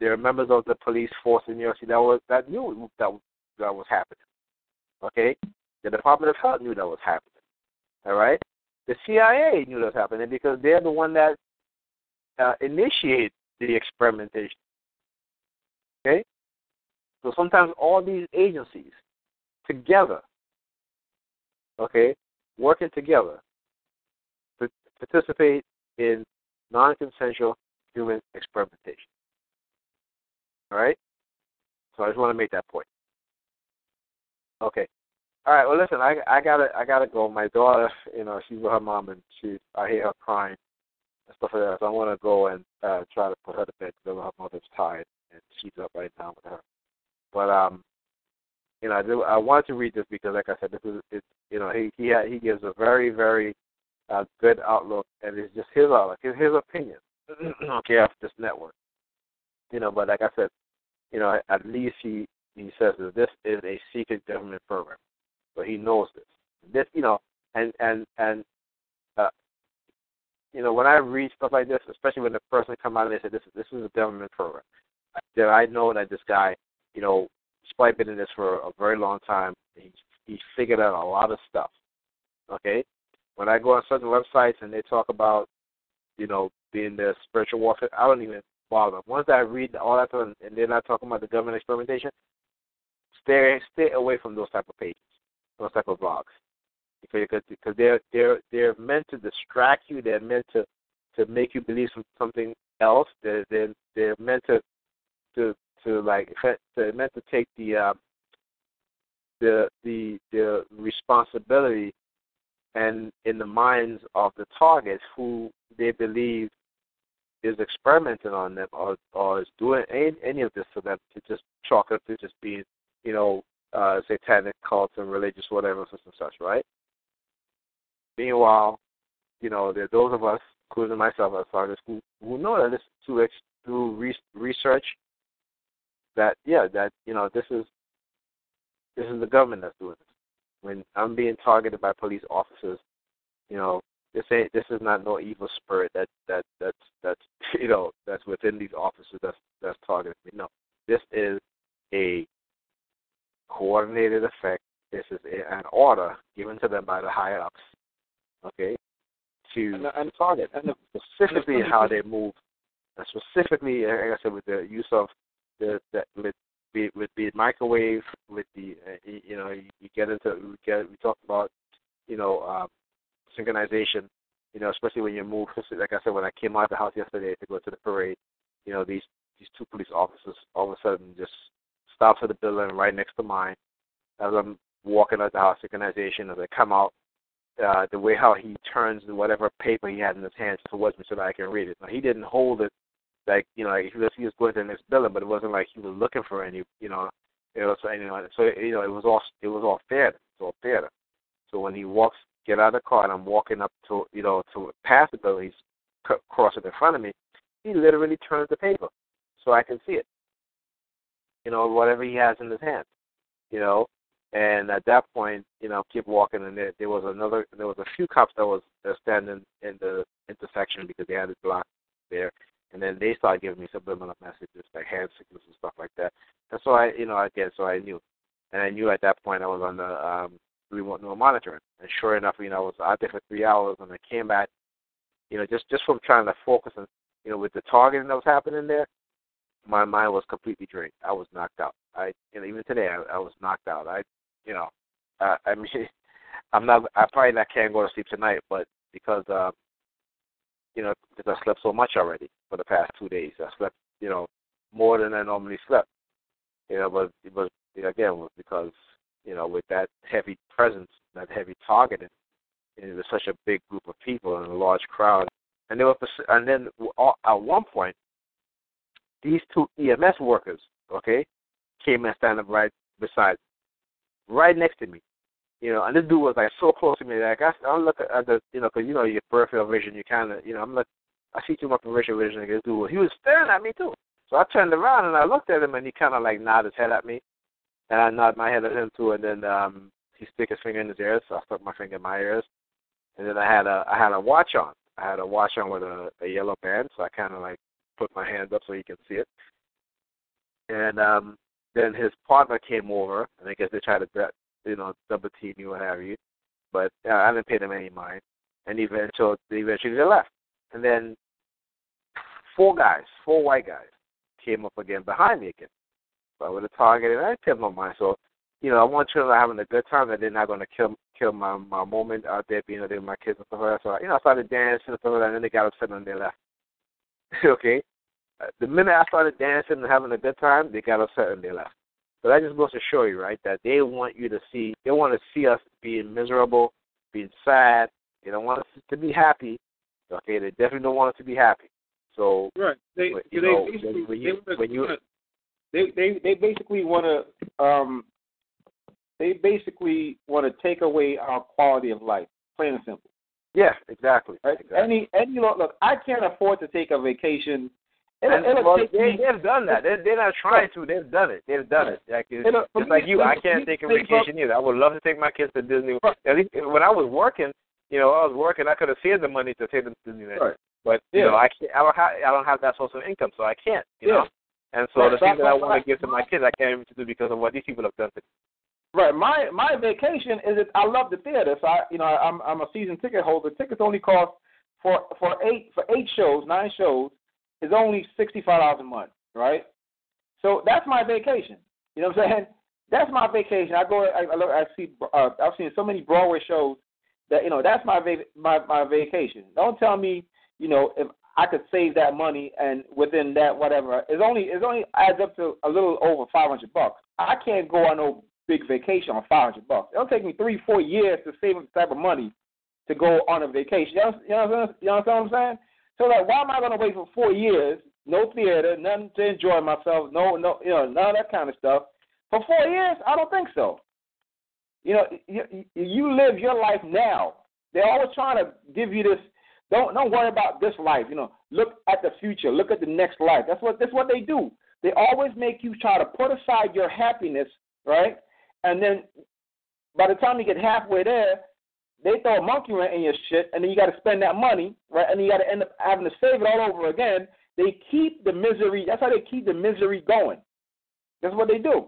there are members of the police force in New York City that was that knew that that was happening. Okay, the Department of Health knew that was happening. All right, the CIA knew that was happening because they're the one that uh, the experimentation. Okay, so sometimes all these agencies together, okay, working together, to participate in non-consensual human experimentation. All right. So I just want to make that point. Okay. All right. Well, listen, I I gotta I gotta go. My daughter, you know, she's with her mom, and she I hear her crying and stuff like that. So I want to go and uh, try to put her to bed because her mother's tired and she's up right now with her. But um, you know, I do I wanted to read this because, like I said, this is it's you know he he he gives a very very uh, good outlook, and it's just his outlook, his, his opinion. okay, of this network. You know, but like I said, you know, at least he he says that this is a secret government program, but he knows this. This, you know, and and and uh, you know, when I read stuff like this, especially when the person come out and they say this is this is a government program, then I know that this guy, you know, despite been in this for a very long time, he's he's figured out a lot of stuff. Okay, when I go on certain websites and they talk about, you know, being the spiritual warfare, I don't even bother. Once I read all that stuff and they're not talking about the government experimentation, stay stay away from those type of pages, those type of blogs, because because they're they're they're meant to distract you. They're meant to to make you believe some, something else. They're they're they're meant to to to like they're meant to take the uh, the the the responsibility and in the minds of the targets who they believe is experimenting on them or or is doing any, any of this for them to just chalk it up to just being, you know, uh, satanic cults and religious whatever such and such, right? Meanwhile, you know, there are those of us, including myself as targets, who who know that this through ex- through re- research that yeah that you know this is this is the government that's doing this. When I'm being targeted by police officers, you know, this ain't this is not no evil spirit that that that's that's you know that's within these officers that's that's targeting me. No, this is a coordinated effect. This is an order given to them by the higher ups. Okay, to And, and target and the, specifically and the- how they move, and specifically, like I said, with the use of the, the with the with the microwave, with the uh, you know, you, you get into we get we talk about you know um, synchronization, you know, especially when you move. Like I said, when I came out of the house yesterday to go to the parade, you know, these these two police officers all of a sudden just stops at the building right next to mine. As I'm walking out the house synchronization, as I come out, uh, the way how he turns whatever paper he had in his hands towards me so that I can read it. Now he didn't hold it like you know like he was he was going to the next building, but it wasn't like he was looking for any you know it was you know so you know it was all it was all theater, it was all theater. So when he walks get out of the car and I'm walking up to you know to pass the building, he's crossing in front of me. He literally turns the paper so I can see it. You know whatever he has in his hand. You know, and at that point, you know, keep walking, and there, there was another, there was a few cops that was uh, standing in the intersection because they had it blocked there, and then they started giving me subliminal messages like hand signals and stuff like that. And so I, you know, again, so I knew, and I knew at that point I was on the um, remote neural monitoring, and sure enough, you know, I was out there for three hours, and I came back, you know, just just from trying to focus on, you know, with the targeting that was happening there, my mind was completely drained. I was knocked out. I, know, even today, I, I was knocked out. I you know, uh, I mean, I'm not. I probably not can't go to sleep tonight, but because uh, you know, because I slept so much already for the past two days. I slept, you know, more than I normally slept. You know, but it was again was because you know with that heavy presence, that heavy targeting, and it was such a big group of people and a large crowd, and they were, and then at one point, these two EMS workers, okay, came and stand up right beside right next to me. You know, and this dude was like so close to me. Like I, I'm looking at the, you know, because you know your peripheral vision, you kind of, you know, I'm like, I see too much peripheral vision. Like this dude, he was staring at me too. So I turned around and I looked at him, and he kind of like nodded his head at me, and I nodded my head at him too. And then um he stuck his finger in his ears, so I stuck my finger in my ears. And then I had a I had a watch on. I had a watch on with a, a yellow band, so I kind of like put my hands up so he can see it. And um then his partner came over, and I guess they tried to you know, double team you, what have you. But uh, I didn't pay them any mind. And eventually, eventually they left. And then four guys, four white guys, came up again behind me again. So I would have targeted. I didn't pay no mind. So, you know, I want children having a good time, and they're not going to kill kill my my moment out there being there with my kids and stuff like that. So, you know, I started dancing and stuff like that, and then they got upset and they left. okay. Uh, the minute I started dancing and having a good time, they got upset and they left. So that just goes to show you, right, that they want you to see, they want to see us being miserable, being sad. They don't want us to be happy. Okay, they definitely don't want us to be happy. So right, they you they know, basically when you, they, when you they they they basically want to um they basically want to take away our quality of life, plain and simple. Yeah, exactly. Right? exactly. Any any look, look, I can't afford to take a vacation It'll, and, well, take they, they've done that. They're, they're not trying to. They've done it. They've done it. Like it's, it'll, it's like you. I can't take a vacation either. I would love to take my kids to Disney. At least when I was working, you know, I was working. I could have saved the money to take them to Disneyland. Right. But you Yeah. know, I can't. I don't have. I don't have that source of income, so I can't. You Yeah. know. And so the things that I want to give to my kids, I can't even do because of what these people have done to me. Right. My my vacation is that I love the theater, so I you know I'm I'm a season ticket holder. Tickets only cost for for eight for eight shows, nine shows, is only sixty five dollars a month, right? So that's my vacation. You know what I'm saying? That's my vacation. I go, I, I look, I see, uh, I've seen so many Broadway shows that you know that's my va- my my vacation. Don't tell me, you know, if I could save that money and within that whatever, it's only it's only adds up to a little over five hundred bucks. I can't go on no big vacation on five hundred bucks. It'll take me three, four years to save the type of money to go on a vacation. You know, you know, what I'm- you know what I'm saying? So like, why am I going to wait for four years? No theater, nothing to enjoy myself, no, no, you know, none of that kind of stuff. For four years, I don't think so. You know, you, you live your life now. They're always trying to give you this. Don't don't worry about this life. You know, look at the future. Look at the next life. That's what that's what they do. They always make you try to put aside your happiness, right? And then by the time you get halfway there, they throw a monkey wrench in your shit, and then you got to spend that money, right? And you got to end up having to save it all over again. They keep the misery. That's how they keep the misery going. That's what they do.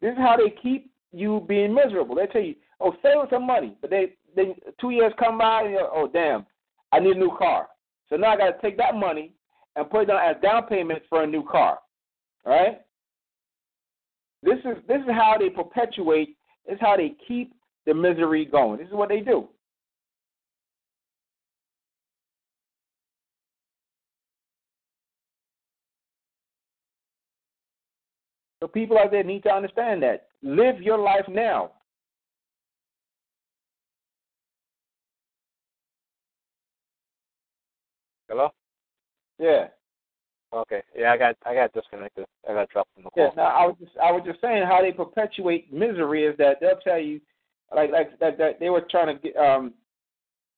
This is how they keep you being miserable. They tell you, "Oh, save some money," but they, they two years come by, and you're, "Oh, damn, I need a new car." So now I got to take that money and put it down as down payment for a new car. All right. This is this is how they perpetuate. This is how they keep the misery going. This is what they do. So people out there need to understand that. Live your life now. Hello. Yeah. Okay. Yeah, I got I got disconnected. I got dropped from the call. Yes. Now I was just I was just saying how they perpetuate misery is that they'll tell you like like that, that they were trying to get um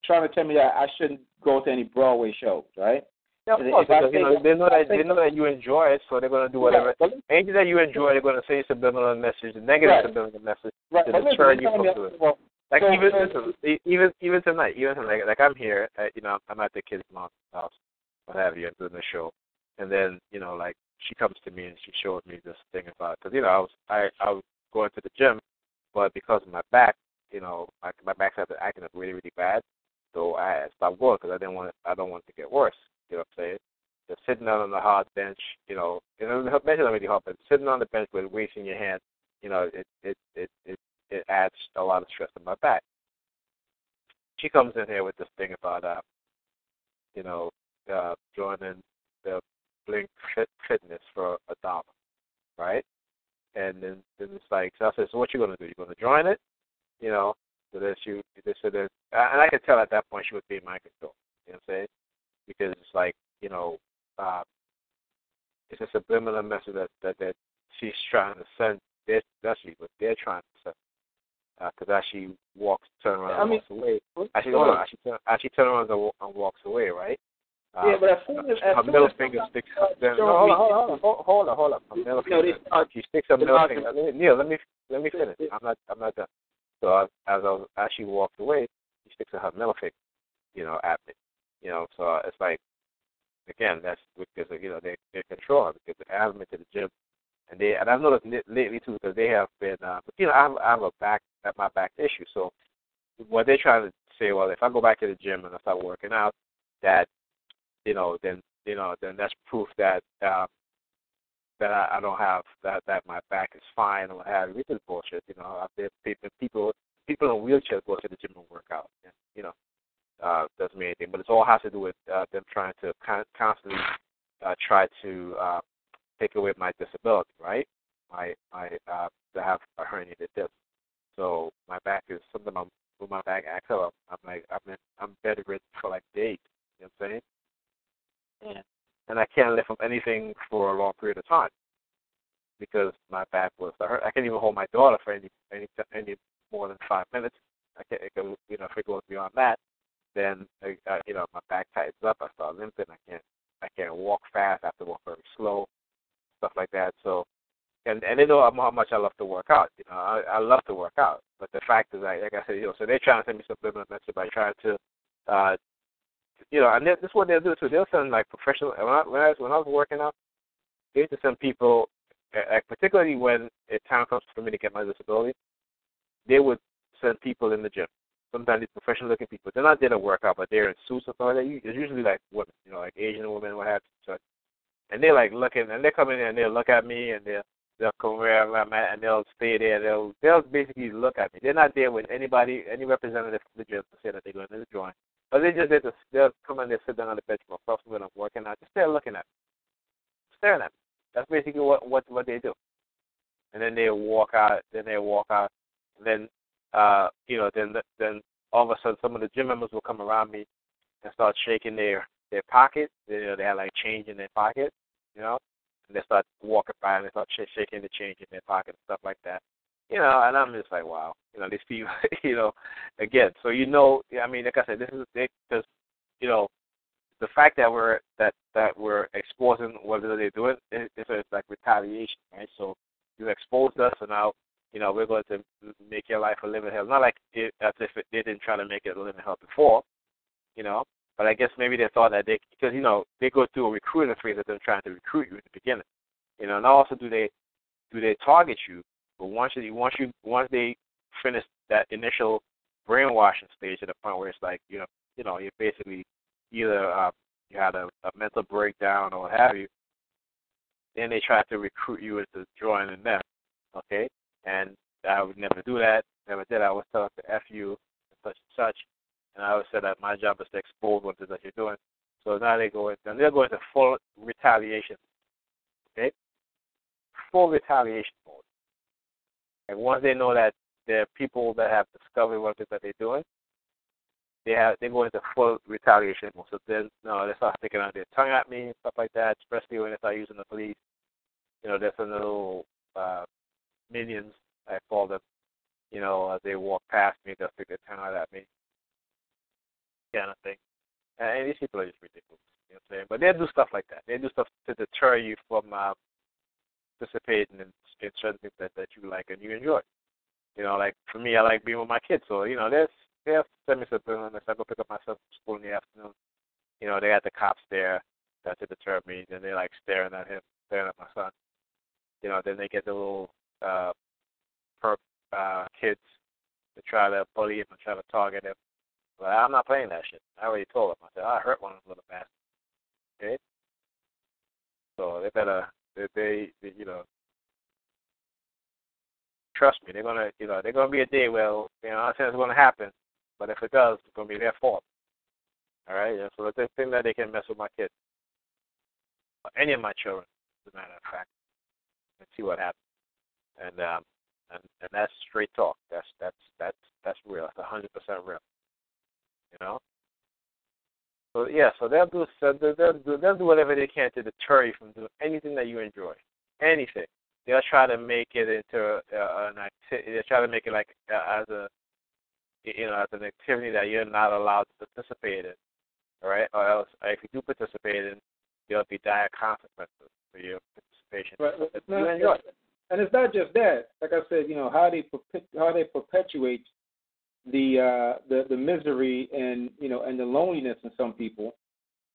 trying to tell me that I shouldn't go to any Broadway shows, right? Yeah, of course, because, you know, they know that they know that you enjoy it, so they're going to do whatever. Right. Anything that you enjoy, they're going to say subliminal message, a negative Right. subliminal message Right. to But deter they're you from me, doing it. well, Like so- even so- listen, even even tonight, even tonight, like I'm here, at, you know, I'm at the kids' mom's house, what have you, and doing the show, and then you know, like she comes to me and she showed me this thing about because you know I was I I was going to the gym, but because of my back, you know, my my back started acting up really really bad, so I stopped going because I didn't want I don't want it to get worse. You know what I'm saying? Just sitting down on the hard bench, you know, know, the bench is not really hard, but sitting on the bench with weights in your hand, you know, it it it it it adds a lot of stress to my back. She comes in here with this thing about, uh, you know, uh, joining Blink Fitness for a dollar, right? And then, then it's like, so I said, so what you gonna do? You gonna join it? You know, so that she, so that, and I could tell at that point she was being mind control. You know what I'm saying? Because it's like, you know, uh, it's a subliminal message that that, that she's trying to send. They're, that's what they're trying to send because as she walks, turn around, I and mean- walks away. As she, on, as she, turn, as she turn around and walks away, right? Uh, yeah, but as soon as, as her middle as finger sticks. Then, no, hold on, hold on, hold on, hold on, hold on. Her middle finger. start- She sticks her middle finger. Let me- Neil, let me let me finish. I'm not I'm not done. So as as, I was, as she walked away, she sticks her middle finger, you know, at me. You know, so it's like, again, that's because you know they they control her because they have me to the gym, and they and I've noticed lately too because they have been, uh, but you know, I have, I have a back at my back issue, so what they're trying to say, well, if I go back to the gym and I start working out, that you know, then you know, then that's proof that uh, that I, I don't have that that my back is fine or what have you. Which is bullshit. You know, out there people people people in wheelchairs go to the gym and work out. And, you know, uh, doesn't mean anything. But it all has to do with uh, them trying to con- constantly uh, try to uh, take away my disability, right? My my uh, to have a herniated disc. So my back is something I'm with my back acts up. I'm like I'm in, I'm bedridden for like days. You know what I'm saying? Yeah. And I can't lift up anything for a long period of time because my back was hurt. I can't even hold my daughter for any any any more than five minutes. I can't, it can, you know, if it goes beyond that, then uh, you know my back tightens up. I start limping. I can't I can't walk fast. I have to walk very slow, stuff like that. So, and and they know how much I love to work out. You know, I, I love to work out. But the fact is, like, like I said, you know, so they're trying to send me subliminal message by trying to, uh, you know, and this is what they'll do too. They'll send like professional. When I when I was, when I was working out, they used to send people, like, particularly when it time comes for me to get my disability, they would send people in the gym. Sometimes these professional looking people. They're not there to work out, but they're in suits or something like that. It's usually like women, you know, like Asian women, what have you. So, and they're like looking, and they come in and they'll look at me, and they'll they'll come where I'm at, and they'll stay there. They'll they'll basically look at me. They're not there with anybody, any representative from the gym to say that they're going to the But they just they'll come in there, sit down on the bench myself when I'm working out, just there looking at me, staring at me. That's basically what what what they do. And then they walk out. Then they walk out. And then uh, you know, then then all of a sudden some of the gym members will come around me and start shaking their their pockets. They, you know, they have like change in their pocket, you know, and they start walking by and they start sh- shaking the change in their pocket and stuff like that. You know, and I'm just like, wow, you know, these people, you know, again. So you know, I mean, like I said, this is because, you know, the fact that we're that that we're exposing what they're doing, it, it's like retaliation, right? So you exposed us, so now you know, we're going to make your life a living hell. Not like it, as if it, they didn't try to make it a living hell before, you know. But I guess maybe they thought that they, because you know, they go through a recruiting phase of them trying to recruit you in the beginning, you know. And also, do they do they target you? But once you once you once they finish that initial brainwashing stage, to the point where it's like you know, you know, you're basically either uh, you had a, a mental breakdown or what have you, then they try to recruit you into joining them. Okay, and I would never do that. Never did. I always tell them to f you and such and such, and I always said that my job is to expose what it is that you're doing. So now they go into, they're going into full retaliation. Okay, full retaliation mode. And once they know that there are people that have discovered what it is that they're doing, they have they go into full retaliation mode. So then, no, they start sticking out their tongue at me and stuff like that. Especially when they start using the police. You know, there's some little uh, minions I call them. You know, as they walk past me, they'll stick their tongue out at me. Kind of thing. And these people are just ridiculous. You know what I'm saying? But they do stuff like that. They do stuff to deter you from uh, participating in, in certain things that, that you like and you enjoy. You know, like for me, I like being with my kids. So you know, there's me something unless I go pick up my son from school in the afternoon. You know, they got the cops there that to deter me, and they like staring at him, staring at my son. You know, then they get the little uh perp uh kids to try to bully him and try to target him. But I'm not playing that shit. I already told him. I said, I hurt one of them little bastards. Okay? So they better they, they, they you know trust me, they're gonna you know, they're gonna be a day where you know, I'm saying it's gonna happen, but if it does, it's gonna be their fault. All right, and so they think that they can mess with my kids, or any of my children, as a matter of fact, and see what happens. And um, and and that's straight talk. That's that's that's that's real. That's hundred percent real. You know. So yeah, so they'll do so they'll do they'll do whatever they can to deter you from doing anything that you enjoy, anything. They'll try to make it into uh, an activity. They'll try to make it like uh, as a you know as an activity that you're not allowed to participate in, all right? Or else, if you do participate in, there'll be dire consequences for your participation. Right. It's you not, enjoy. and it's not just that. Like I said, you know how they how they perpetuate the uh the the misery and you know and the loneliness in some people.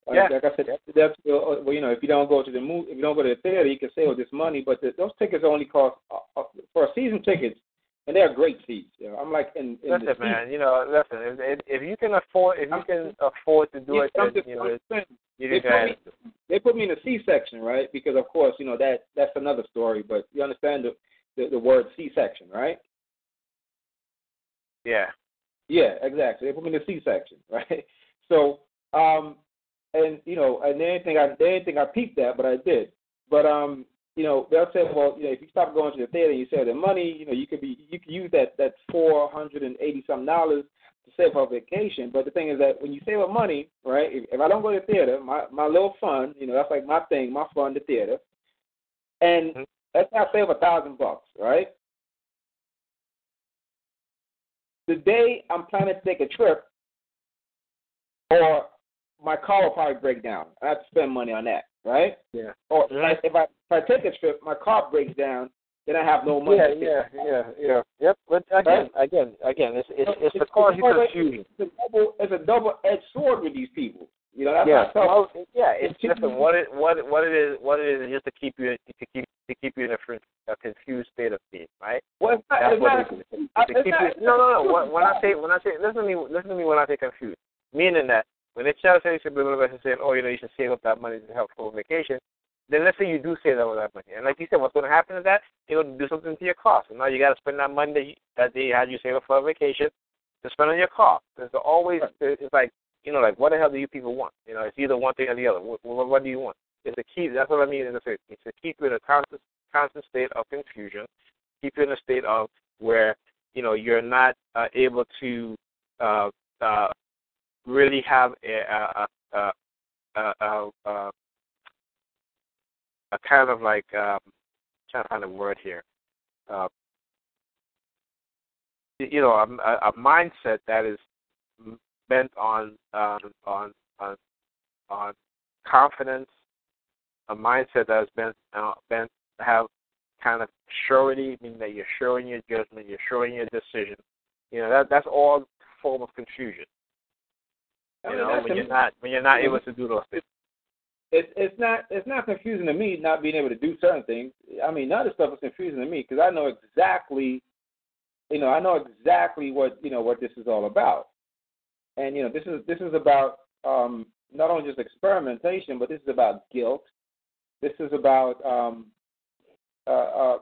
Like, Yeah. like I said, that's uh, well, you know, if you don't go to the movie, if you don't go to the theater, you can save this money. But the, those tickets only cost uh, uh, for a season tickets, and they're great seats. You know, I'm like in, in Listen, man. You know, listen. If, if you can afford, if you can afford to do it, then you know, it's, you they put me they put me in a C section, right? Because of course, you know that that's another story. But you understand the the, the word C section, right? Yeah. Yeah, exactly. They put me in the C section, right? So, um, and you know, and they didn't think I they didn't think I peeped that, but I did. But um, you know, they'll say, well, you know, if you stop going to the theater and you save the money, you know, you could be you could use that that four hundred and eighty some dollars to save for vacation. But the thing is that when you save up money, right? If, if I don't go to the theater, my my little fun, you know, that's like my thing, my fun, the theater. And Mhm. let's not save a thousand bucks, right? The day I'm planning to take a trip, or my car will probably break down. I have to spend money on that, right? Yeah. Or Mhm. if I if I take a trip, my car breaks down, then I have no money. Yeah, yeah, yeah, yeah. Yep. But again, again, again, it's it's it's the It's- cause you it's- confusion. It's a double it's a double edged sword with these people. You know, that's Yeah. I Well, yeah. It's just- What it what what it is what it is is just to keep you to keep to keep you in a, a confused state of being, right? Well, it's not, That's it's what not, it is. I- To keep not- you, no, no, no. When, when I say when I say listen to me, listen to me when I say confused. Meaning that when they try to say subliminal message saying, oh, you know, you should save up that money to help for vacation. Then let's say you do save up that money, and like you said, what's going to happen is that going to do something to your car. So now you got to spend that money that, you, that they had you save up for a vacation to spend on your car. There's always it's like you know, like what the hell do you people want? You know, it's either one thing or the other. What, what, what do you want? It's to keep. That's what I mean. It's to, it's to keep you in a constant constant state of confusion, keep you in a state of where you know you're not uh, able to uh, uh, really have a a, a, a, a, a, kind of like um, trying to find a word here. Uh, you know, a, a mindset that is bent on um, on on on confidence, a mindset that is bent uh, bent have kind of surety, meaning that you're in your judgment, you're in your decision. You know that that's all form of confusion. I You mean, know when you're not when you're not able to do those things. it's it's not it's not confusing to me not being able to do certain things. I mean, the stuff is confusing to me because I know exactly, you know, I know exactly what you know what this is all about. And you know, this is this is about um, not only just experimentation, but this is about guilt. This is about um, uh, uh,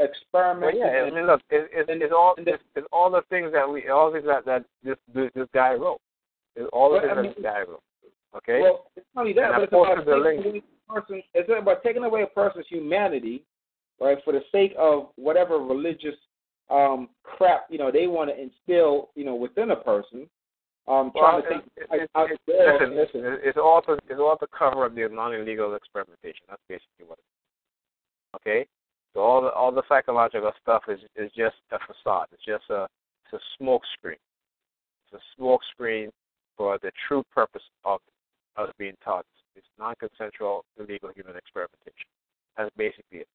Well, yeah, I mean, look, it, it's and- it's all it's, it's all the things that we all the things that that this, this guy wrote. It's all the Well, things I mean- this guy. Okay. Well, it's not only that, And but it's about taking away a person. It's about taking away a person's humanity right, for the sake of whatever religious um, crap you know they want to instill you know within a person. Um, Well, trying to think it's, out it's, there. listen, listen. It's all to it's all to cover up the non-illegal experimentation. That's basically what it is. Okay, so all the all the psychological stuff is is just a facade. It's just a it's a smoke screen. It's a smoke screen for the true purpose of us being taught. It's non-consensual illegal human experimentation. That's basically it.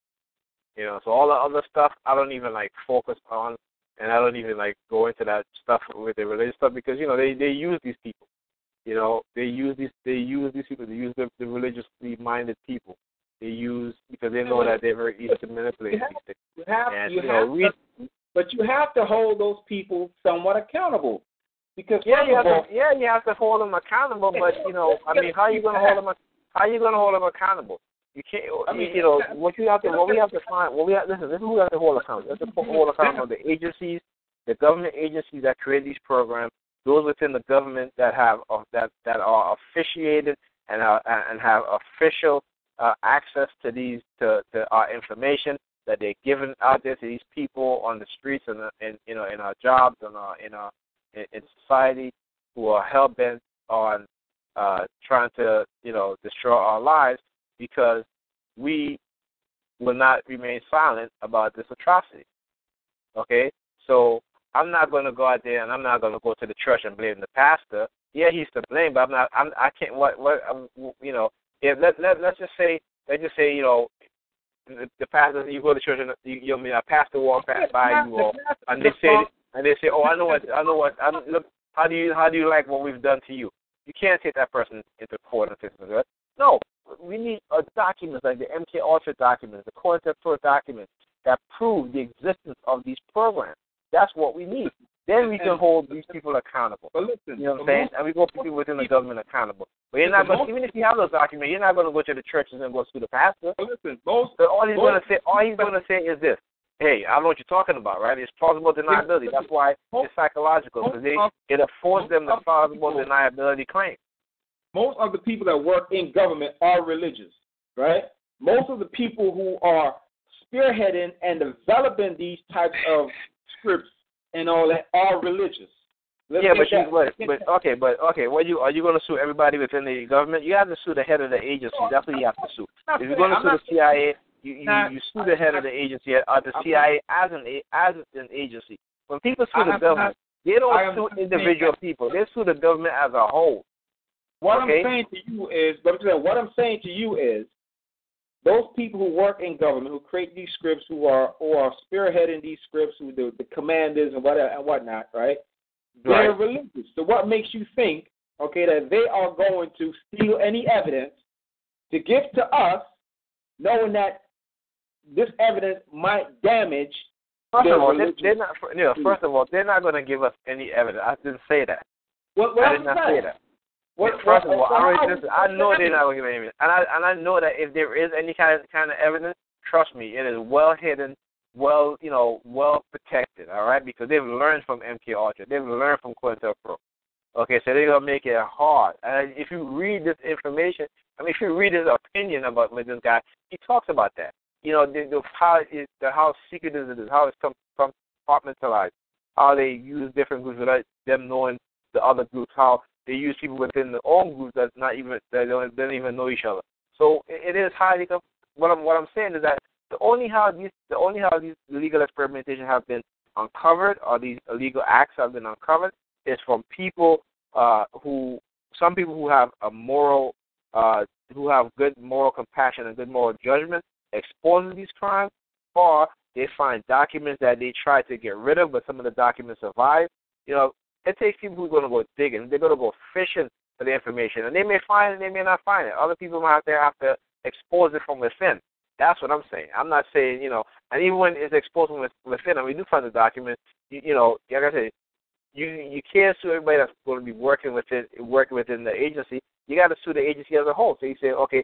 You know, so all the other stuff I don't even like focus on and I don't even like go into that stuff with the religious stuff because you know they they use these people. You know they use these they use these people. They use the, the religiously minded people. They use because they know that they're very easy to manipulate You have- these things. You have, And you you know, have we to, but you have to hold those people somewhat accountable, because yeah you have all, to yeah you have to hold them accountable. But you know I mean how are you gonna hold them how are you gonna hold them accountable? You can't. I mean, you know what you have to. What we have to find. What we have. Listen. This is who we have to hold accountable. We have to hold accountable the agencies, the government agencies that create these programs. Those within the government that have uh, that that are officiated and uh, and have official uh, access to these to, to our information that they're giving out there to these people on the streets and and you know in our jobs and our in our in, in society who are hell bent on uh, trying to you know destroy our lives because we will not remain silent about this atrocity. Okay, so I'm not going to go out there and I'm not going to go to the church and blame the pastor. Yeah, he's to blame, but I'm not. I'm. I can't. What? What? You know. If let let let's just say let's just say you know the, the pastor you go to church and you, you know, I mean, a pastor walk past by you all and they say and they say oh I know what I know what I look how do you how do you like what we've done to you? You can't take that person into court and fix it. No, we need uh, documents like the MK Ultra documents, the COINTELPRO documents that prove the existence of these programs. That's what we need. Then we can And- hold these people accountable. but listen, You know what I'm saying? And we hold people within the government accountable. But you're not going most- even if you have those documents, you're not going to go to the churches and go sue the pastor. but listen, most But all he's going to say, all he's going to say is this: Hey, I know what you're talking about, right? It's plausible deniability. That's why it's psychological because they it affords them the plausible deniability claim. most of the people that work in government are religious, right? Most of the people who are spearheading and developing these types of scripts and all that are religious. Let's yeah, but you, but, but okay, but okay, what you are you going to sue everybody within the government? You have to sue the head of the agency. That's what you have to sue. If you're going to sue the CIA, you you, not- you sue the head of the agency or the I'm CIA as an as an agency. When people sue the government, they don't sue not individual that. people. They sue the government as a whole. What Okay. I'm saying to you is, but I'm saying- what I'm saying to you is, those people who work in government, who create these scripts, who are who are spearheading these scripts, who the, the commanders and whatever and whatnot, right? They're Right. religious. So what makes you think, okay, that they are going to steal any evidence to give to us, knowing that this evidence might damage First of all, religion? they're not. You know, first of all, they're not going to give us any evidence. I didn't say that. what, what I did not say that. What, First of all, what- I, already, listen, I know they're not going to give any evidence, and I and I know that if there is any kind of kind of evidence, trust me, it is well hidden, well you know, well protected. All right, because they've learned from MK Ultra, they've learned from COINTELPRO. Okay, so they're gonna make it hard. And if you read this information, I mean, if you read his opinion about this guy, he talks about that. You know, the, the how it, the how secretive it is, how it's com- compartmentalized, how they use different groups without them knowing the other groups, how they use people within their own group that's not even that don't, they don't even know each other. So it, it is highly. What I'm what I'm saying is that the only how these the only how these illegal experimentation have been uncovered or these illegal acts have been uncovered is from people uh, who some people who have a moral uh, who have good moral compassion and good moral judgment exposing these crimes, or they find documents that they try to get rid of, but some of the documents survive. You know, it takes people who are going to go digging. They're going to go fishing for the information, and they may find it, they may not find it. Other people have to have to expose it from within. That's what I'm saying. I'm not saying, you know, and even when it's exposed from within, and we do find the documents, you, you know, like I said, you you can't sue everybody that's going to be working within working within the agency. You got to sue the agency as a whole. So you say, okay,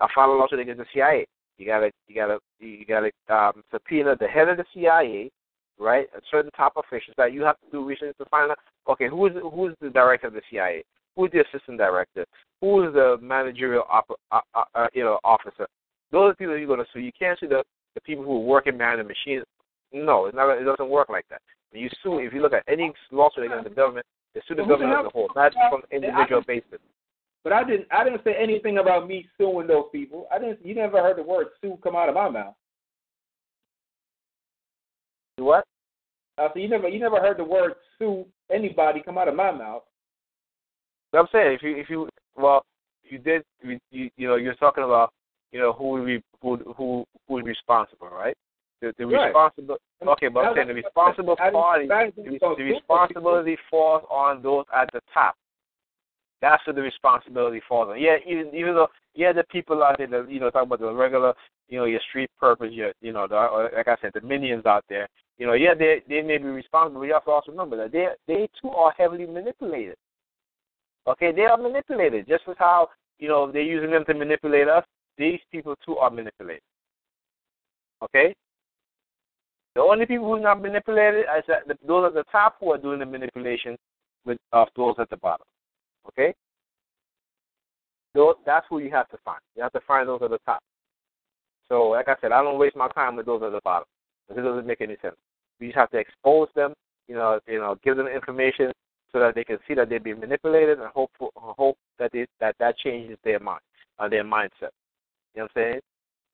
I filed a lawsuit against the CIA. You gotta you gotta you gotta um, subpoena the head of the CIA, right? A certain top officials that you have to do research to find out. Okay, who is who is the director of the CIA? Who is the assistant director? Who is the managerial op, uh, uh, uh, you know officer? Those are the people you're going to sue. You can't sue the the people who are working behind the machine. No, it's not. It doesn't work like that. When you sue, if you look at any lawsuit against the government, they sue the government as a whole, not from individual basis. But I didn't. I didn't say anything about me suing those people. I didn't. You never heard the word sue come out of my mouth. What? I said you never. You never heard the word sue anybody come out of my mouth. I'm saying if you if you well you did you you, you know you're talking about you know who would be who who who is responsible right the the Right. responsible okay but I'm saying the responsible party the, the go sue those responsibility falls on those at the top that's where the responsibility falls on yeah even even though yeah the people out there that you know talk about the regular you know your street purpose your you know the, uh, like I said the minions out there you know yeah they they may be responsible but you have to also remember that they they too are heavily manipulated Okay, they are manipulated. Just as how, you know, they're using them to manipulate us, these people too are manipulated. Okay? The only people who are not manipulated that the, those at the top who are doing the manipulation with of those at the bottom. Okay? Those, that's who you have to find. You have to find those at the top. So, like I said, I don't waste my time with those at the bottom. It doesn't make any sense. You just have to expose them, you know, you know, give them information so that they can see that they're being manipulated and hope for, hope that they, that that changes their mind, uh, their mindset. You know what I'm saying?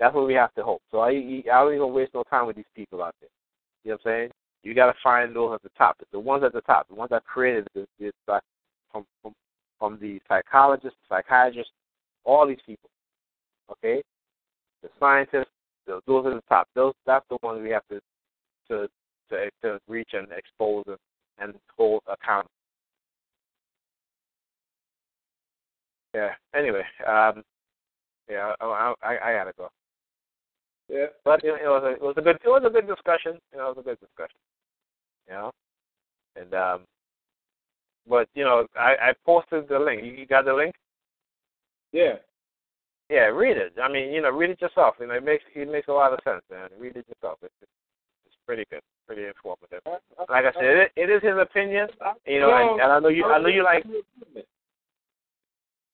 That's what we have to hope. So I I don't even waste no time with these people out there. You know what I'm saying? You got to find those at the top. The ones at the top, the ones that created this, this uh, from from from the psychologists, psychiatrists, all these people. Okay, the scientists, those, those are the top. Those that's the ones we have to to to, to reach and expose and, and hold accountable. Yeah. Anyway, um, yeah, I, I, I gotta go. Yeah. But it, it was a it was a good it was a good discussion. You know, it was a good discussion. You know, and um, but you know, I I posted the link. You, you got the link? Yeah. Yeah, read it. I mean, you know, read it yourself. You know, it makes it makes a lot of sense, man. Read it yourself. It's it's pretty good, pretty informative. Like I said, it, it is his opinion. You know, and, and I know you I know you like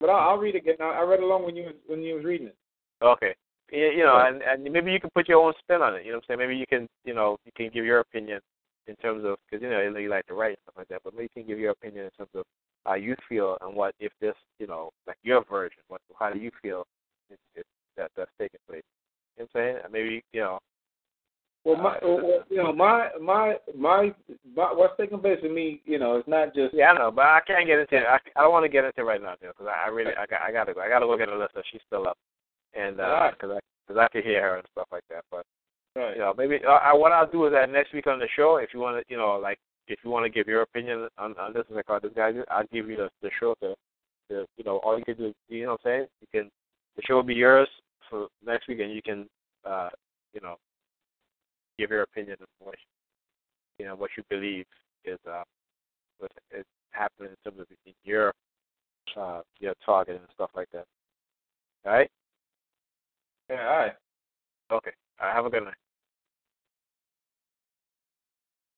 But I'll, I'll read it again. I read along when you was when you was reading it. Okay. You, you know, and and maybe you can put your own spin on it. You know what I'm saying? Maybe you can, you know, you can give your opinion in terms of because you know you like to write and stuff like that. But maybe you can give your opinion in terms of how you feel and what if this, you know, like your version. What how do you feel that that's taking place? You know what I'm saying? Maybe you know. Well, my, Uh, well, you know, my, my, my, my, what's taking place with me, you know, it's not just. Yeah, I know, but I can't get into it. I, I don't want to get into it right now, because I, I really I got I gotta go. I gotta go get Alyssa. She's still up, and because I because I can hear her and stuff like that. But Right. you know, maybe I, what I'll do is that next week on the show, if you want to, you know, like if you want to give your opinion on, on this, like how this guy I'll give you the, the show to, to, you know, all you can do, you know what I'm saying? You can, the show will be yours for next week, and you can, uh, you know, give your opinion on what, you know, what you believe is, uh, what is happening in terms of your, uh, your target and stuff like that. All right? Yeah, all right. Okay. All right, have a good night.